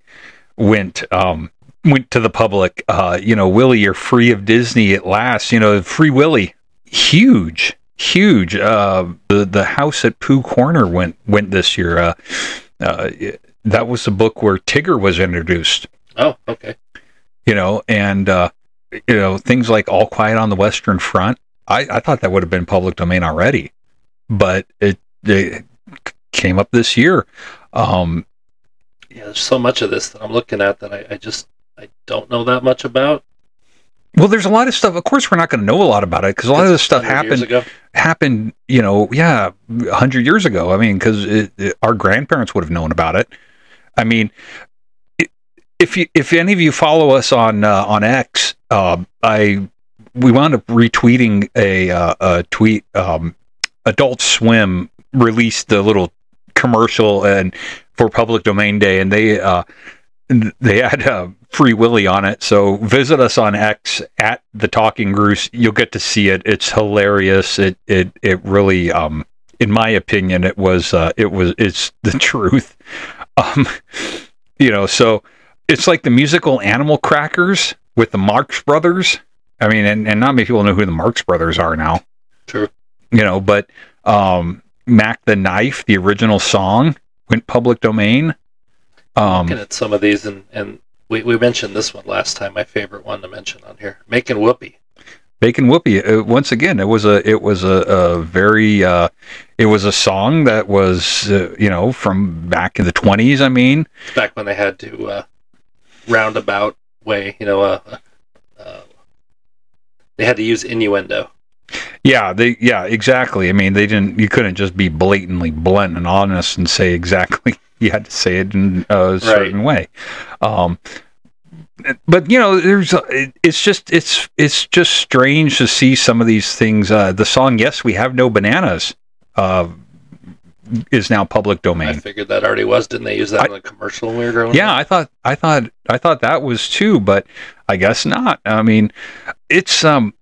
went um, went to the public. Uh, you know, Willie, you're free of Disney at last. You know, Free Willie, huge, huge. Uh, the the house at Pooh Corner went went this year. Uh, uh, that was the book where Tigger was introduced. Oh, okay. You know, and uh, you know things like All Quiet on the Western Front. I, I thought that would have been public domain already, but it, it came up this year. Um, Yeah, there's so much of this that I'm looking at that I, I just I don't know that much about. well, there's a lot of stuff. Of course, we're not going to know a lot about it because a lot of this stuff happened happened. You know, yeah, a hundred years ago. I mean, because our grandparents would have known about it. I mean, if you if any of you follow us on uh, on X, uh, I we wound up retweeting a, uh, a tweet. Um, Adult Swim released the little commercial and for Public Domain Day, and they uh, they had uh, Free Willy on it. So visit us on X at the Talking Goose. You'll get to see it. It's hilarious. It it it really, um, in my opinion, it was uh, it was it's the truth. Um, you know, so it's like the musical Animal Crackers with the Marx Brothers. I mean, and, and not many people know who the Marx Brothers are now True. you know, but um, Mack the Knife, the original song, went public domain. Um, Looking at some of these, and and we, we mentioned this one last time. My favorite one to mention on here, making whoopee. Bacon Whoopie. Uh, once again, it was a it was a, a very uh, it was a song that was uh, you know from back in the twenties. I mean, Back when they had to uh, roundabout way, you know, uh, uh, they had to use innuendo. yeah, they yeah exactly. I mean, they didn't. You couldn't just be blatantly blunt and honest and say exactly. You had to say it in a certain way. Um, but you know, there's it's just it's it's just strange to see some of these things. Uh, the song "Yes, We Have No Bananas" uh, is now public domain. I figured that already was. Didn't they use that I- in the commercial when we were growing Yeah, up? I thought I thought I thought that was too, but I guess not. I mean, it's um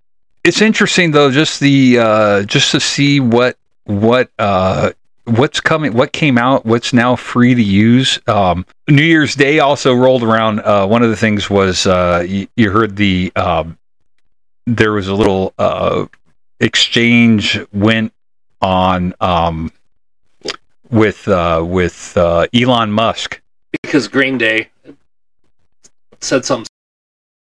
it's interesting though just the uh just to see what what uh what's coming what came out what's now free to use um new year's day also rolled around uh one of the things was uh you, you heard the um there was a little uh exchange went on um with uh with uh Elon Musk Because Green Day said something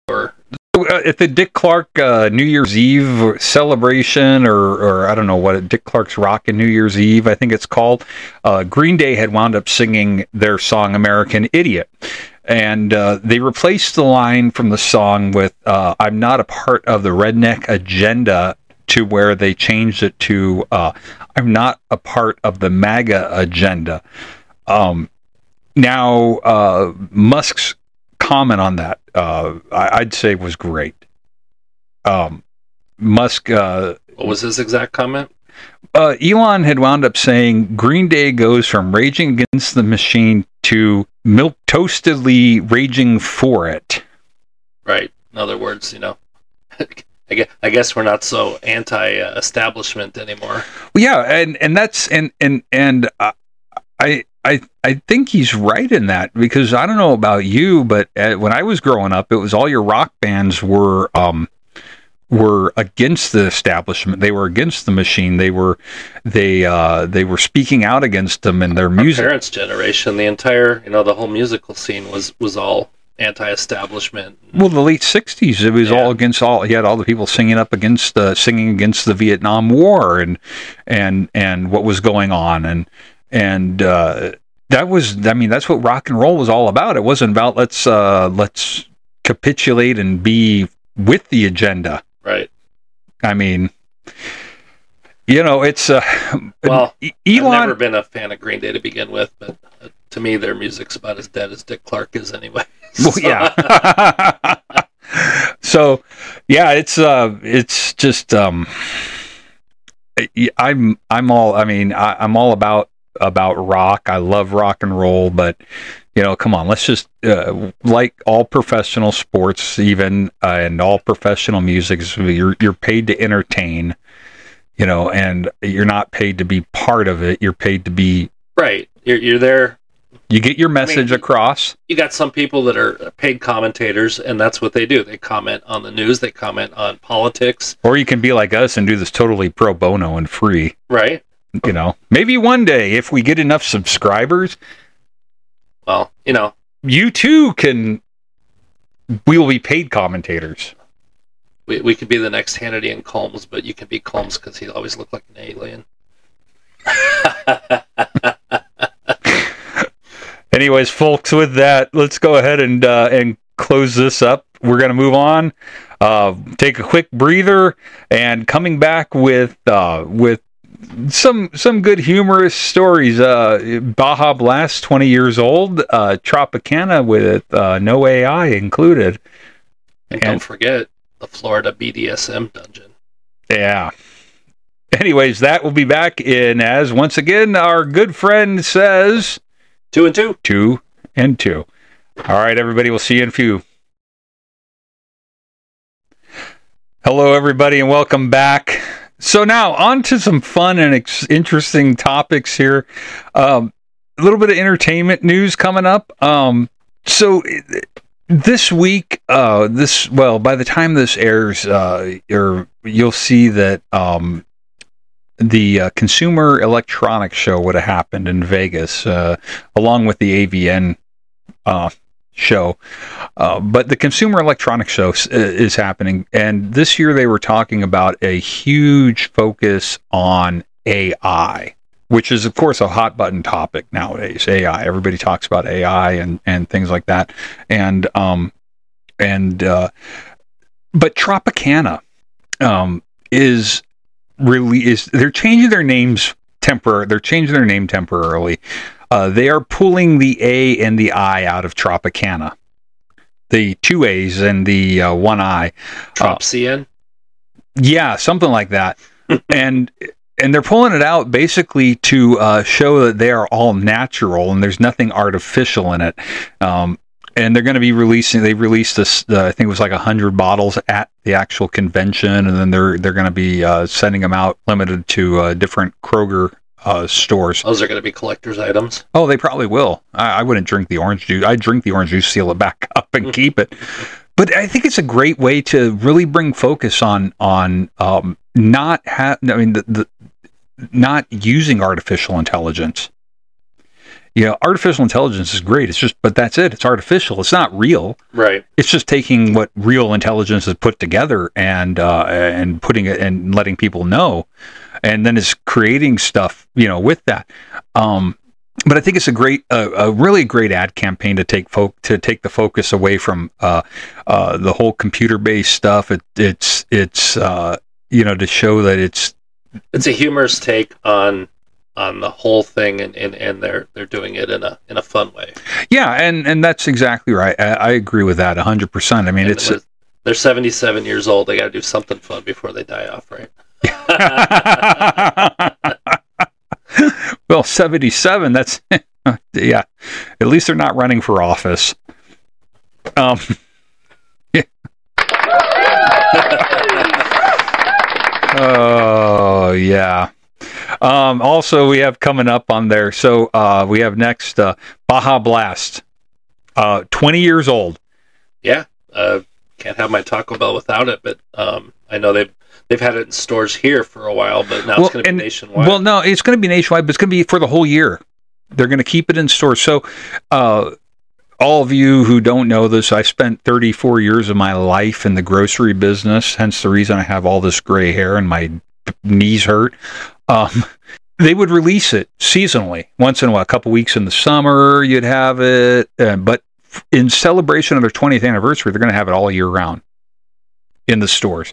or Uh, at the Dick Clark uh, New Year's Eve celebration, or, or I don't know what it, Dick Clark's Rockin' New Year's Eve, I think it's called. Uh, Green Day had wound up singing their song "American Idiot," and uh, they replaced the line from the song with uh, "I'm not a part of the redneck agenda." To where they changed it to uh, "I'm not a part of the MAGA agenda." Um, now, uh, Musk's comment on that, uh, I, I'd say was great. Um, Musk, uh, what was his exact comment? uh, Elon had wound up saying Green Day goes from raging against the machine to milk toastedly raging for it. Right. In other words, you know, I guess, I guess we're not so anti-establishment anymore. Well, yeah, and and that's and and and uh, I I I think he's right in that because I don't know about you, but uh, when I was growing up, it was all your rock bands were um were against the establishment. They were against the machine. They were they uh they were speaking out against them and their Our music. parents' generation, the entire, you know, the whole musical scene was was all anti-establishment. Well, the late '60s, it was Yeah. all against all. He had all the people singing up against, uh, singing against the Vietnam War and and and what was going on, and and uh, that was, I mean, that's what rock and roll was all about. It wasn't about let's uh, let's capitulate and be with the agenda. Right. I mean, you know, it's uh, Well, I've never been a fan of Green Day to begin with, but uh, to me, their music's about as dead as Dick Clark is anyway. Well, yeah. so, yeah, it's uh, it's just um, I'm I'm all. I mean, I, I'm all about about rock. I love rock and roll, but you know, come on, let's just uh, like all professional sports, even uh, and all professional music, you're you're paid to entertain, you know, and you're not paid to be part of it. You're paid to be right. You're you're there. You get your message mean, across. You got some people that are paid commentators, and that's what they do. They comment on the news. They comment on politics. Or you can be like us and do this totally pro bono and free. Right. You know, maybe one day if we get enough subscribers, well, you know, you too can. We will be paid commentators. We, we could be the next Hannity and Colmes, but you can be Colmes because he always looked like an alien. Anyways, folks, with that, let's go ahead and uh, and close this up. We're gonna move on. Uh, take a quick breather, and coming back with uh, with some some good humorous stories. Uh, Baja Blast, twenty years old. Uh, Tropicana with uh, no AI included. And, and don't forget the Florida BDSM dungeon. Yeah. Anyways, that will be back in as once again our good friend says two and two, two and two. All right, everybody. We'll see you in a few. Hello, everybody, and welcome back. So now on to some fun and ex- interesting topics here. Um, a little bit of entertainment news coming up. Um, so this week, uh, this well, by the time this airs, uh, you'll see that um, the uh, Consumer Electronics Show would have happened in Vegas, uh, along with the AVN uh, show. Uh, but the Consumer Electronics Show is, is happening, and this year they were talking about a huge focus on AI. Which is, of course, a hot button topic nowadays. AI. Everybody talks about AI and, and things like that. And um, and uh, but Tropicana um, is really is they're changing their names temporary. They're changing their name temporarily. Uh, they are pulling the A and the I out of Tropicana. The two A's and the uh, one I. Tropcian? Uh, yeah, something like that. and and they're pulling it out basically to uh, show that they are all natural and there's nothing artificial in it. Um, and they're going to be releasing. They released this. Uh, I think it was like hundred bottles at the actual convention, and then they're they're going to be uh, sending them out limited to uh, different Kroger uh, stores. Those are going to be collector's items. Oh, they probably will. I, I wouldn't drink the orange juice. I drink the orange juice, seal it back up, and keep it. But I think it's a great way to really bring focus on on um, not have. I mean, the, the not using artificial intelligence you know, artificial intelligence is great. It's just, but that's it. It's artificial. It's not real. Right. It's just taking what real intelligence has put together and uh, and putting it and letting people know, and then it's creating stuff, you know, with that. Um, but I think it's a great, uh, a really great ad campaign to take folk to take the focus away from uh, uh, the whole computer-based stuff. It, it's it's uh, you know to show that it's it's a humorous take on on the whole thing and, and, and they're they're doing it in a in a fun way. Yeah, and and that's exactly right. I, I agree with that hundred percent. I mean, and it's they're seventy seven years old. They got to do something fun before they die off, right? well, seventy seven. That's yeah. At least they're not running for office. Um. Yeah. oh yeah. Um, also, we have coming up on there. So uh, we have next uh, Baja Blast, uh, 20 years old. Yeah, uh, can't have my Taco Bell without it. But um, I know they've they've had it in stores here for a while, but now well, it's going to be nationwide. Well, no, it's going to be nationwide, but it's going to be for the whole year. They're going to keep it in stores. So uh, all of you who don't know this, I spent 34 years of my life in the grocery business, hence the reason I have all this gray hair and my knees hurt. Um, they would release it seasonally, once in a while, a couple weeks in the summer, you'd have it. Uh, but in celebration of their 20th anniversary, they're going to have it all year round in the stores.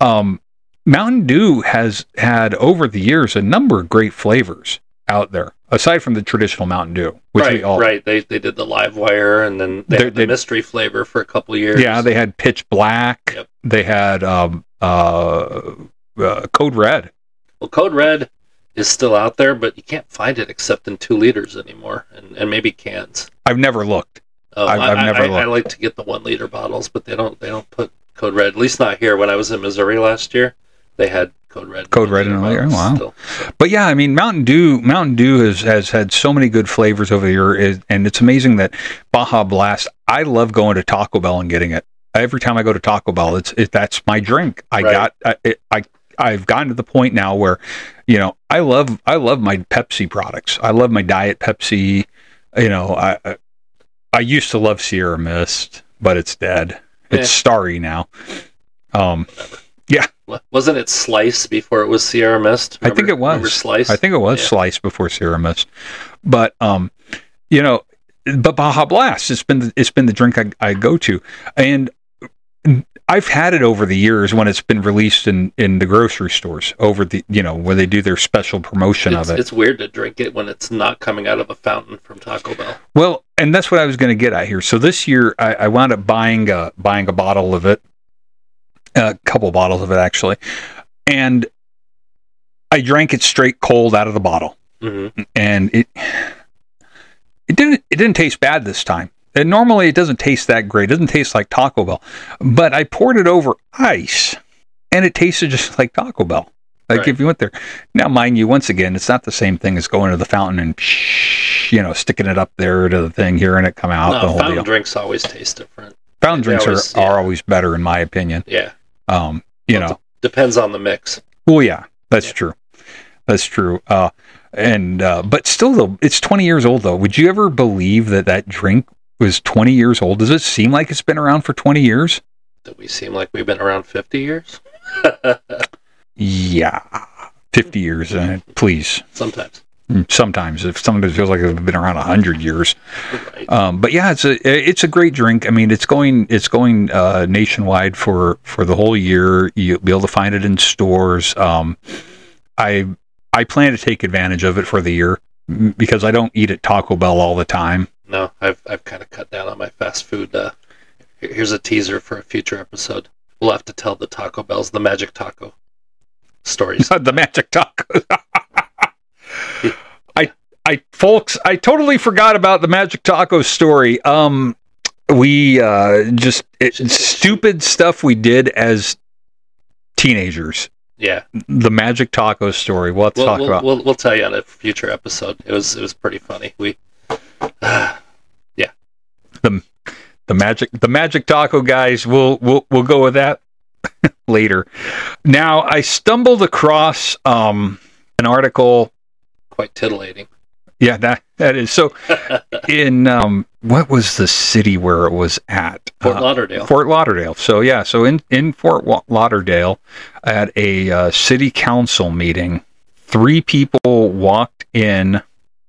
Um, Mountain Dew has had over the years a number of great flavors out there, aside from the traditional Mountain Dew. Which right, all, right. They they did the live wire, and then they had the mystery flavor for a couple years. Yeah, they had Pitch Black. Yep. They had um, uh, uh, Code Red. Well, Code Red is still out there, but you can't find it except in two liters anymore, and, and maybe cans. I've never looked. Oh, I've- I, I've never I, I, looked. I like to get the one liter bottles, but they don't they don't put Code Red. At least not here. When I was in Missouri last year, they had Code Red. in Code Red in a liter? Wow. still. But yeah, I mean, Mountain Dew, Mountain Dew has, has had so many good flavors over the year, and it's amazing that Baja Blast. I love going to Taco Bell and getting it. Every time I go to Taco Bell, it's it, that's my drink. I Right. got I, it, I I've gotten to the point now where, you know, I love I love my Pepsi products. I love my Diet Pepsi. You know, I I, I used to love Sierra Mist, but it's dead. It's Yeah. starry now. Um, Wa- Wasn't it Slice before it was Sierra Mist? I think it was. Slice? I think it was Yeah. sliced before Sierra Mist, but um, you know, but Baja Blast. It's been the, it's been the drink I, I go to, and I've had it over the years when it's been released in in the grocery stores over the you know where they do their special promotion It's, of it. it's weird to drink it when it's not coming out of a fountain from Taco Bell. Well, and that's what I was going to get at here. So this year, I, I wound up buying a buying a bottle of it, a couple bottles of it actually, and I drank it straight cold out of the bottle. hmm and it it didn't it didn't taste bad this time. And normally it doesn't taste that great. It doesn't taste like Taco Bell. But I poured it over ice and it tasted just like Taco Bell. Like Right. if you went there. Now mind you, once again, it's not the same thing as going to the fountain and you know, sticking it up there to the thing, hearing it come out, the whole fountain deal. drinks always taste different. fountain they drinks always- are, are always better in my opinion. Yeah, Um, you Well, know. depends on the mix. Well, yeah, that's Yeah. true. That's true. Uh, and uh, but still, though, it's 20 years old. Though, would you ever believe that that drink was 20 years old? Does it seem like it's been around for 20 years? Do we seem like we've been around 50 years? Yeah, 50 years. Uh, please, Sometimes. sometimes if sometimes it feels like it's been around 100 years. Right. Um, but yeah, it's a it's a great drink. I mean, it's going it's going uh, nationwide for for the whole year. You'll be able to find it in stores. Um, I I plan to take advantage of it for the year because I don't eat at Taco Bell all the time. No, I've I've kind of cut down on my fast food. Uh, here's a teaser for a future episode. We'll have to tell the Taco Bells the magic taco stories. the magic taco. I I folks, I totally forgot about the magic taco story. Um, we uh just it, stupid stuff we did as teenagers. yeah, The magic taco story. We'll have to we'll, talk we'll, about. we'll we'll tell you on a future episode. It was it was pretty funny. We the the magic the magic taco guys we'll we'll we'll go with that later now i stumbled across um an article quite titillating. yeah that that is so in um what was the city where it was at Fort Uh, Lauderdale. Fort Lauderdale. So yeah, so in in Fort Lauderdale, at a uh, city council meeting, three people walked in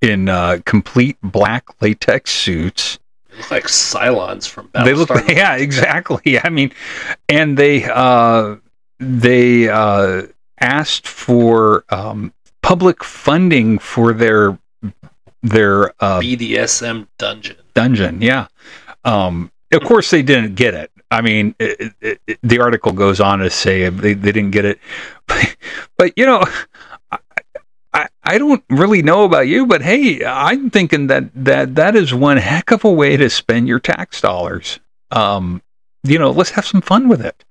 in uh, complete black latex suits. They look like Cylons from they look, yeah, exactly. I mean, and they uh, they uh, asked for um, public funding for their their uh, BDSM dungeon. dungeon. Yeah. Um, of course, they didn't get it. I mean, it, it, it- the article goes on to say they, they didn't get it. But, but you know, I, don't really know about you, but hey, I'm thinking that, that that is one heck of a way to spend your tax dollars. Um, you know, let's have some fun with it.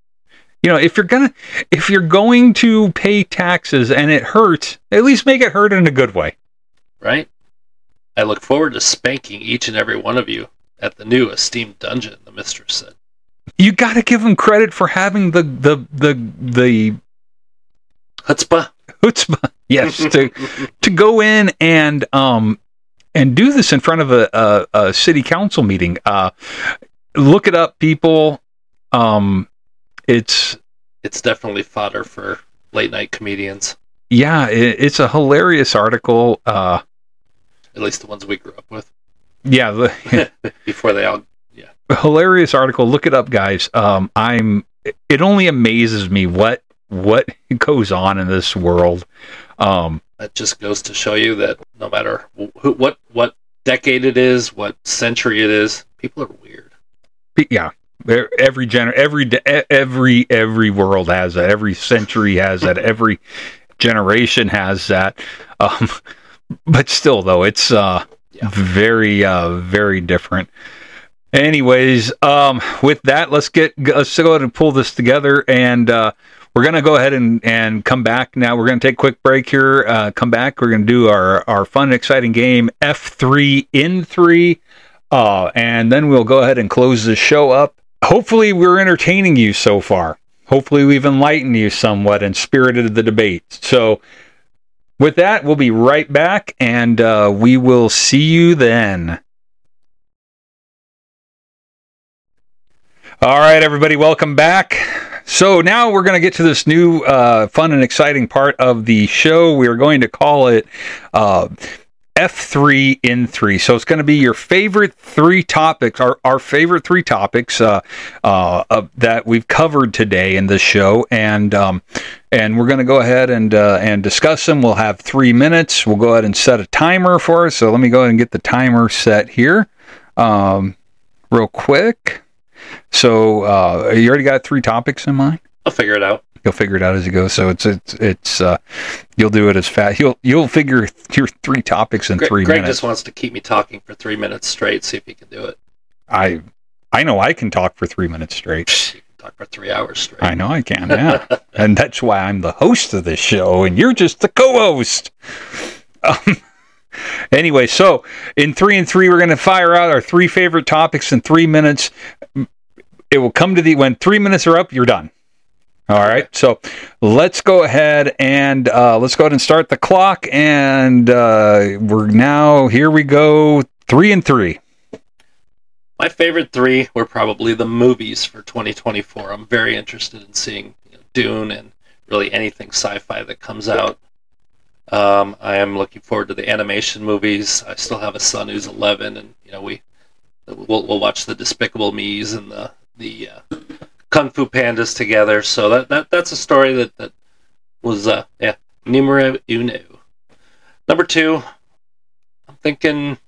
You know, if you're gonna if you're going to pay taxes and it hurts, at least make it hurt in a good way. right? I look forward to spanking each and every one of you at the new esteemed dungeon, the mistress said. You got to give them credit for having the the the the Chutzpah. Chutzpah, yes, to to go in and um and do this in front of a, a, a city council meeting. Uh, look it up, people. Um, it's It's definitely fodder for late night comedians, yeah, it, it's a hilarious article. Uh, at least the ones we grew up with yeah, the, before they all. Yeah, hilarious article. Look it up, guys. Um, I'm. It only amazes me what what goes on in this world. Um, That just goes to show you that no matter who, what what decade it is, what century it is, people are weird. Yeah every gener every every every world has that every century has that every generation has that. Um, but still, though, it's uh, Yeah. very, uh, very different. Anyways, um, with that, let's get let's go ahead and pull this together, and uh, we're gonna go ahead and, and come back now. We're gonna take a quick break here. Uh, come back. We're gonna do our our fun exciting game F three in three, uh, and then we'll go ahead and close the show up. Hopefully, we're entertaining you so far. Hopefully, we've enlightened you somewhat and spirited the debate. So, with that, we'll be right back, and uh, we will see you then. All right, everybody, welcome back. So now we're going to get to this new uh, fun and exciting part of the show. We are going to call it uh, F3 in 3. So it's going to be your favorite three topics, our, our favorite three topics uh, uh, that we've covered today in this show. And um, and we're going to go ahead and uh, and discuss them. We'll have three minutes. We'll go ahead and set a timer for us. So let me go ahead and get the timer set here um, real quick. So uh, you already got three topics in mind. I'll figure it out. You'll figure it out as you go. So it's it's it's uh, you'll do it as fast. You'll you'll figure your three topics in three Greg minutes. Greg just wants to keep me talking for three minutes straight. See if he can do it. I I know I can talk for three minutes straight. Talk for three hours straight. I know I can. Yeah, and that's why I'm the host of this show, and you're just the co-host. Um, anyway, so in three and three, we're going to fire out our three favorite topics in three minutes. It will come to the when three minutes are up, you're done. All right, so let's go ahead and uh, let's go ahead and start the clock, and uh, we're now here. We go three and three. My favorite three were probably the movies for 2024. I'm very interested in seeing you know, Dune and really anything sci-fi that comes out. Um, I am looking forward to the animation movies. I still have a son who's 11, and you know we we'll, we'll watch the Despicable Me's and the the uh, Kung Fu Pandas together. So that, that that's a story that that was uh yeah numero uno. Number two, I'm thinking.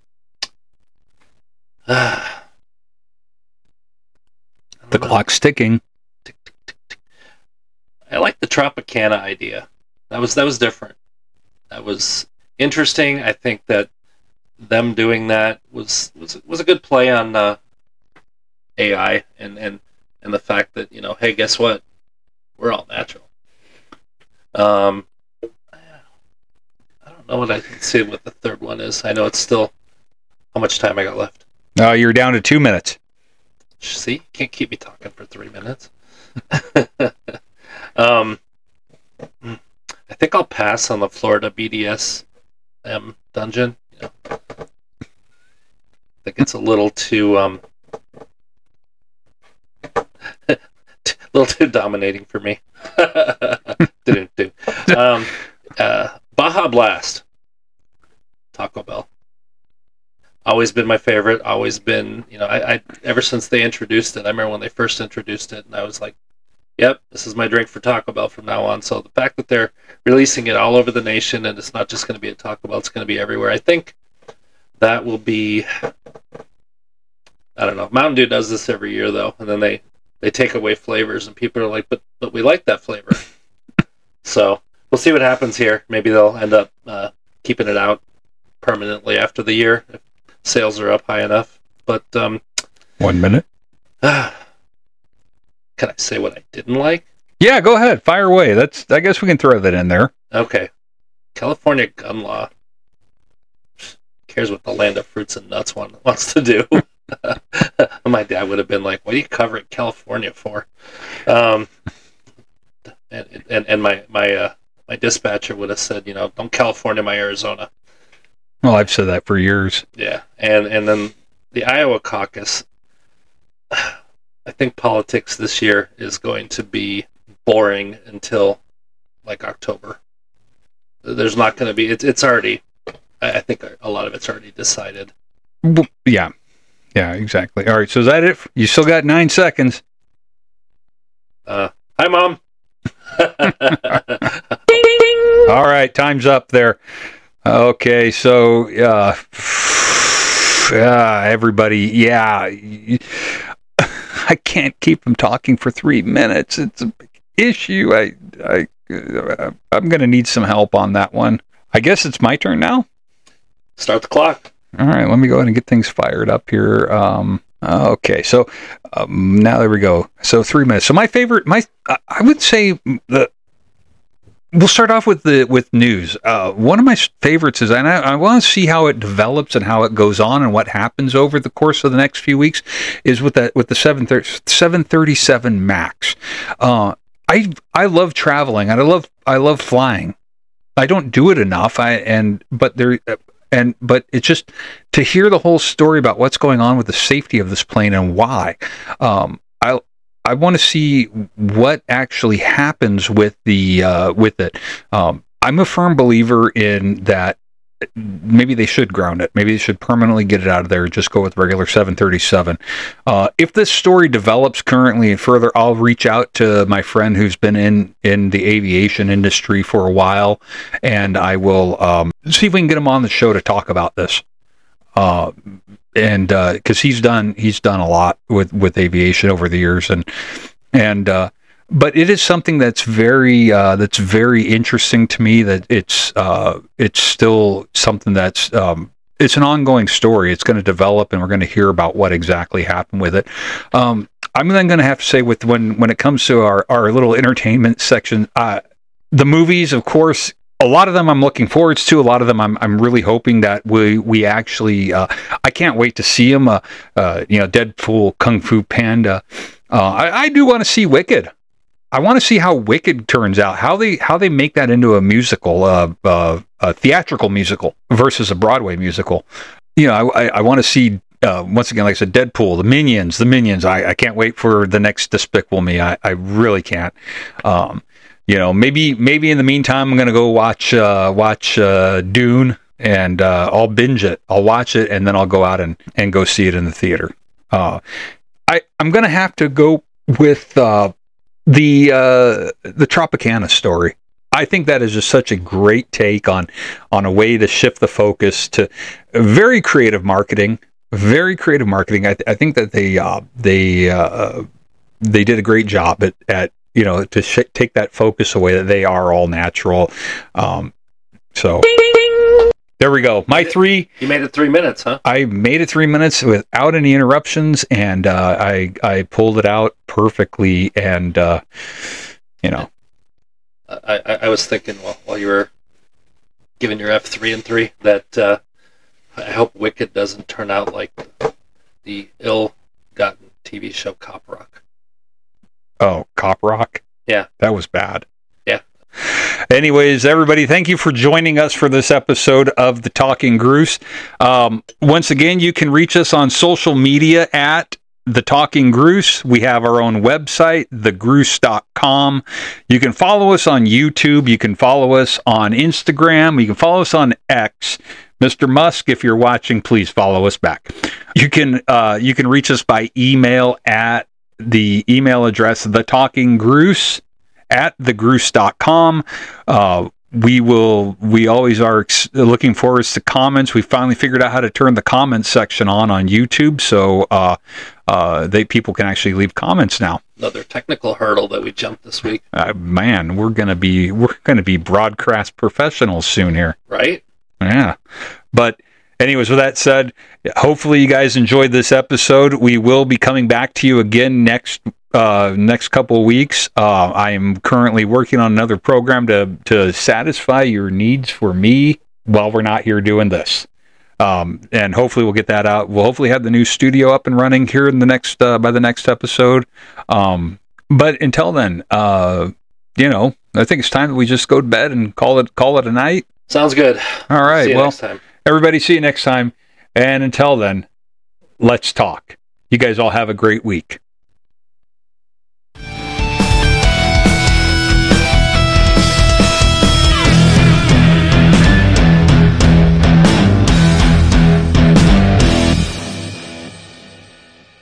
The clock's ticking. I like the Tropicana idea. That was that was different. That was interesting. I think that them doing that was was was a good play on uh, AI and and and the fact that you know, hey, guess what? We're all natural. Um, I don't know what I can say what the third one is. I know it's still how much time I got left. Uh, you're down to two minutes. See, can't keep me talking for three minutes. um, I think I'll pass on the Florida BDS um, dungeon. Know, I think it's a little too um, little too dominating for me. Um, uh, Baja Blast, Taco Bell always been my favorite. Always been, you know, I, I ever since they introduced it. I remember when they first introduced it, and I was like, "Yep, this is my drink for Taco Bell from now on." So the fact that they're releasing it all over the nation, and it's not just going to be at Taco Bell, it's going to be everywhere. I think that will be. I don't know. Mountain Dew does this every year though, and then they they take away flavors, and people are like, "But but we like that flavor." so we'll see what happens here. Maybe they'll end up uh, keeping it out permanently after the year if sales are up high enough. But um, One minute. can I say what I didn't like? Yeah, go ahead. Fire away. That's. I guess we can throw that in there. Okay, California gun law cares what the land of fruits and nuts one wants to do. My dad would have been like, "What are you covering California for?" Um, and and and my my uh, my dispatcher would have said, "You know, don't California my Arizona." Well, I've said that for years. Yeah, and and then the Iowa caucus. I think politics this year is going to be boring until like October. There's not going to be. It's it's already. I I think a lot of it's already decided. Yeah. Yeah, exactly. All right. So is that it? You still got nine seconds. Uh, hi, mom. All right. Time's up there. Okay. So, uh, uh everybody. Yeah. I can't keep them talking for three minutes. It's a big issue. I, I, uh, I'm going to need some help on that one. I guess it's my turn now. Start the clock. All right, let me go ahead and get things fired up here. Um, okay, so um, now there we go. So three minutes. So my favorite, my I would say the. We'll start off with the with news. Uh, one of my favorites is, and I, I want to see how it develops and how it goes on and what happens over the course of the next few weeks. Is with that with the 737 Max. Uh, I I love traveling and I love I love flying. I don't do it enough. I and but there and but it's just to hear the whole story about what's going on with the safety of this plane and why. Um, I I want to see what actually happens with the uh, with it. Um, I'm a firm believer in that maybe they should ground it. Maybe they should permanently get it out of there just go with regular 737. Uh, if this story develops currently and further, I'll reach out to my friend who's been in in the aviation industry for a while, and I will um, see if we can get him on the show to talk about this. Uh, and because uh, he's done he's done a lot with with aviation over the years, and and uh, but it is something that's very uh, that's very interesting to me. That it's uh, it's still something that's um, it's an ongoing story. It's going to develop, and we're going to hear about what exactly happened with it. Um, I'm then going to have to say with when when it comes to our our little entertainment section, uh, the movies, of course. A lot of them I'm looking forward to. A lot of them I'm I'm really hoping that we we actually uh, I can't wait to see them. Uh, uh, you know, Deadpool, Kung Fu Panda. I, I do want to see Wicked. I want to see how Wicked turns out. How they how they make that into a musical, uh, uh, a theatrical musical versus a Broadway musical. You know, I, I, I want to see uh, once again, like I said, Deadpool, the Minions, the Minions. I, I can't wait for the next Despicable Me. I, I really can't. Um, you know, maybe maybe in the meantime, I'm gonna go watch uh, watch uh, Dune, and uh, I'll binge it. I'll watch it, and then I'll go out and, and go see it in the theater. Uh, I I'm gonna have to go with uh, the uh, the Tropicana story. I think that is just such a great take on on a way to shift the focus to very creative marketing. Very creative marketing. I, th- I think that they uh, they uh, they did a great job at, at you know to sh- take that focus away that they are all natural. Um, so. There we go. My three. You made it three minutes, huh? I made it three minutes without any interruptions, and uh, I I pulled it out perfectly. And uh, you know, I, I, I was thinking while while you were giving your F three and three that uh, I hope Wicked doesn't turn out like the ill-gotten TV show Cop Rock. Oh, Cop Rock. Yeah, that was bad. Anyways, everybody, thank you for joining us for this episode of the Talking Groose. Um, once again, you can reach us on social media at the Talking Groose. We have our own website, thegroose.com. You can follow us on YouTube. You can follow us on Instagram. You can follow us on X. Mr. Musk, if you're watching, please follow us back. You can uh, you can reach us by email at the email address the talking groose at thegroose.com. Uh, we will we always are looking forward to comments. We finally figured out how to turn the comments section on on youtube so uh, uh, they people can actually leave comments now. Another technical hurdle that we jumped this week. Uh, man we're gonna be we're gonna be broadcast professionals soon here. Right? Yeah. But anyways with that said hopefully you guys enjoyed this episode. We will be coming back to you again next uh, next couple of weeks. Uh, I am currently working on another program to to satisfy your needs for me while we're not here doing this. Um, and hopefully we'll get that out. We'll hopefully have the new studio up and running here in the next uh, by the next episode. Um, but until then, uh, you know, I think it's time that we just go to bed and call it call it a night. Sounds good. All right. well, everybody, see you next time. And until then, let's talk. You guys all have a great week.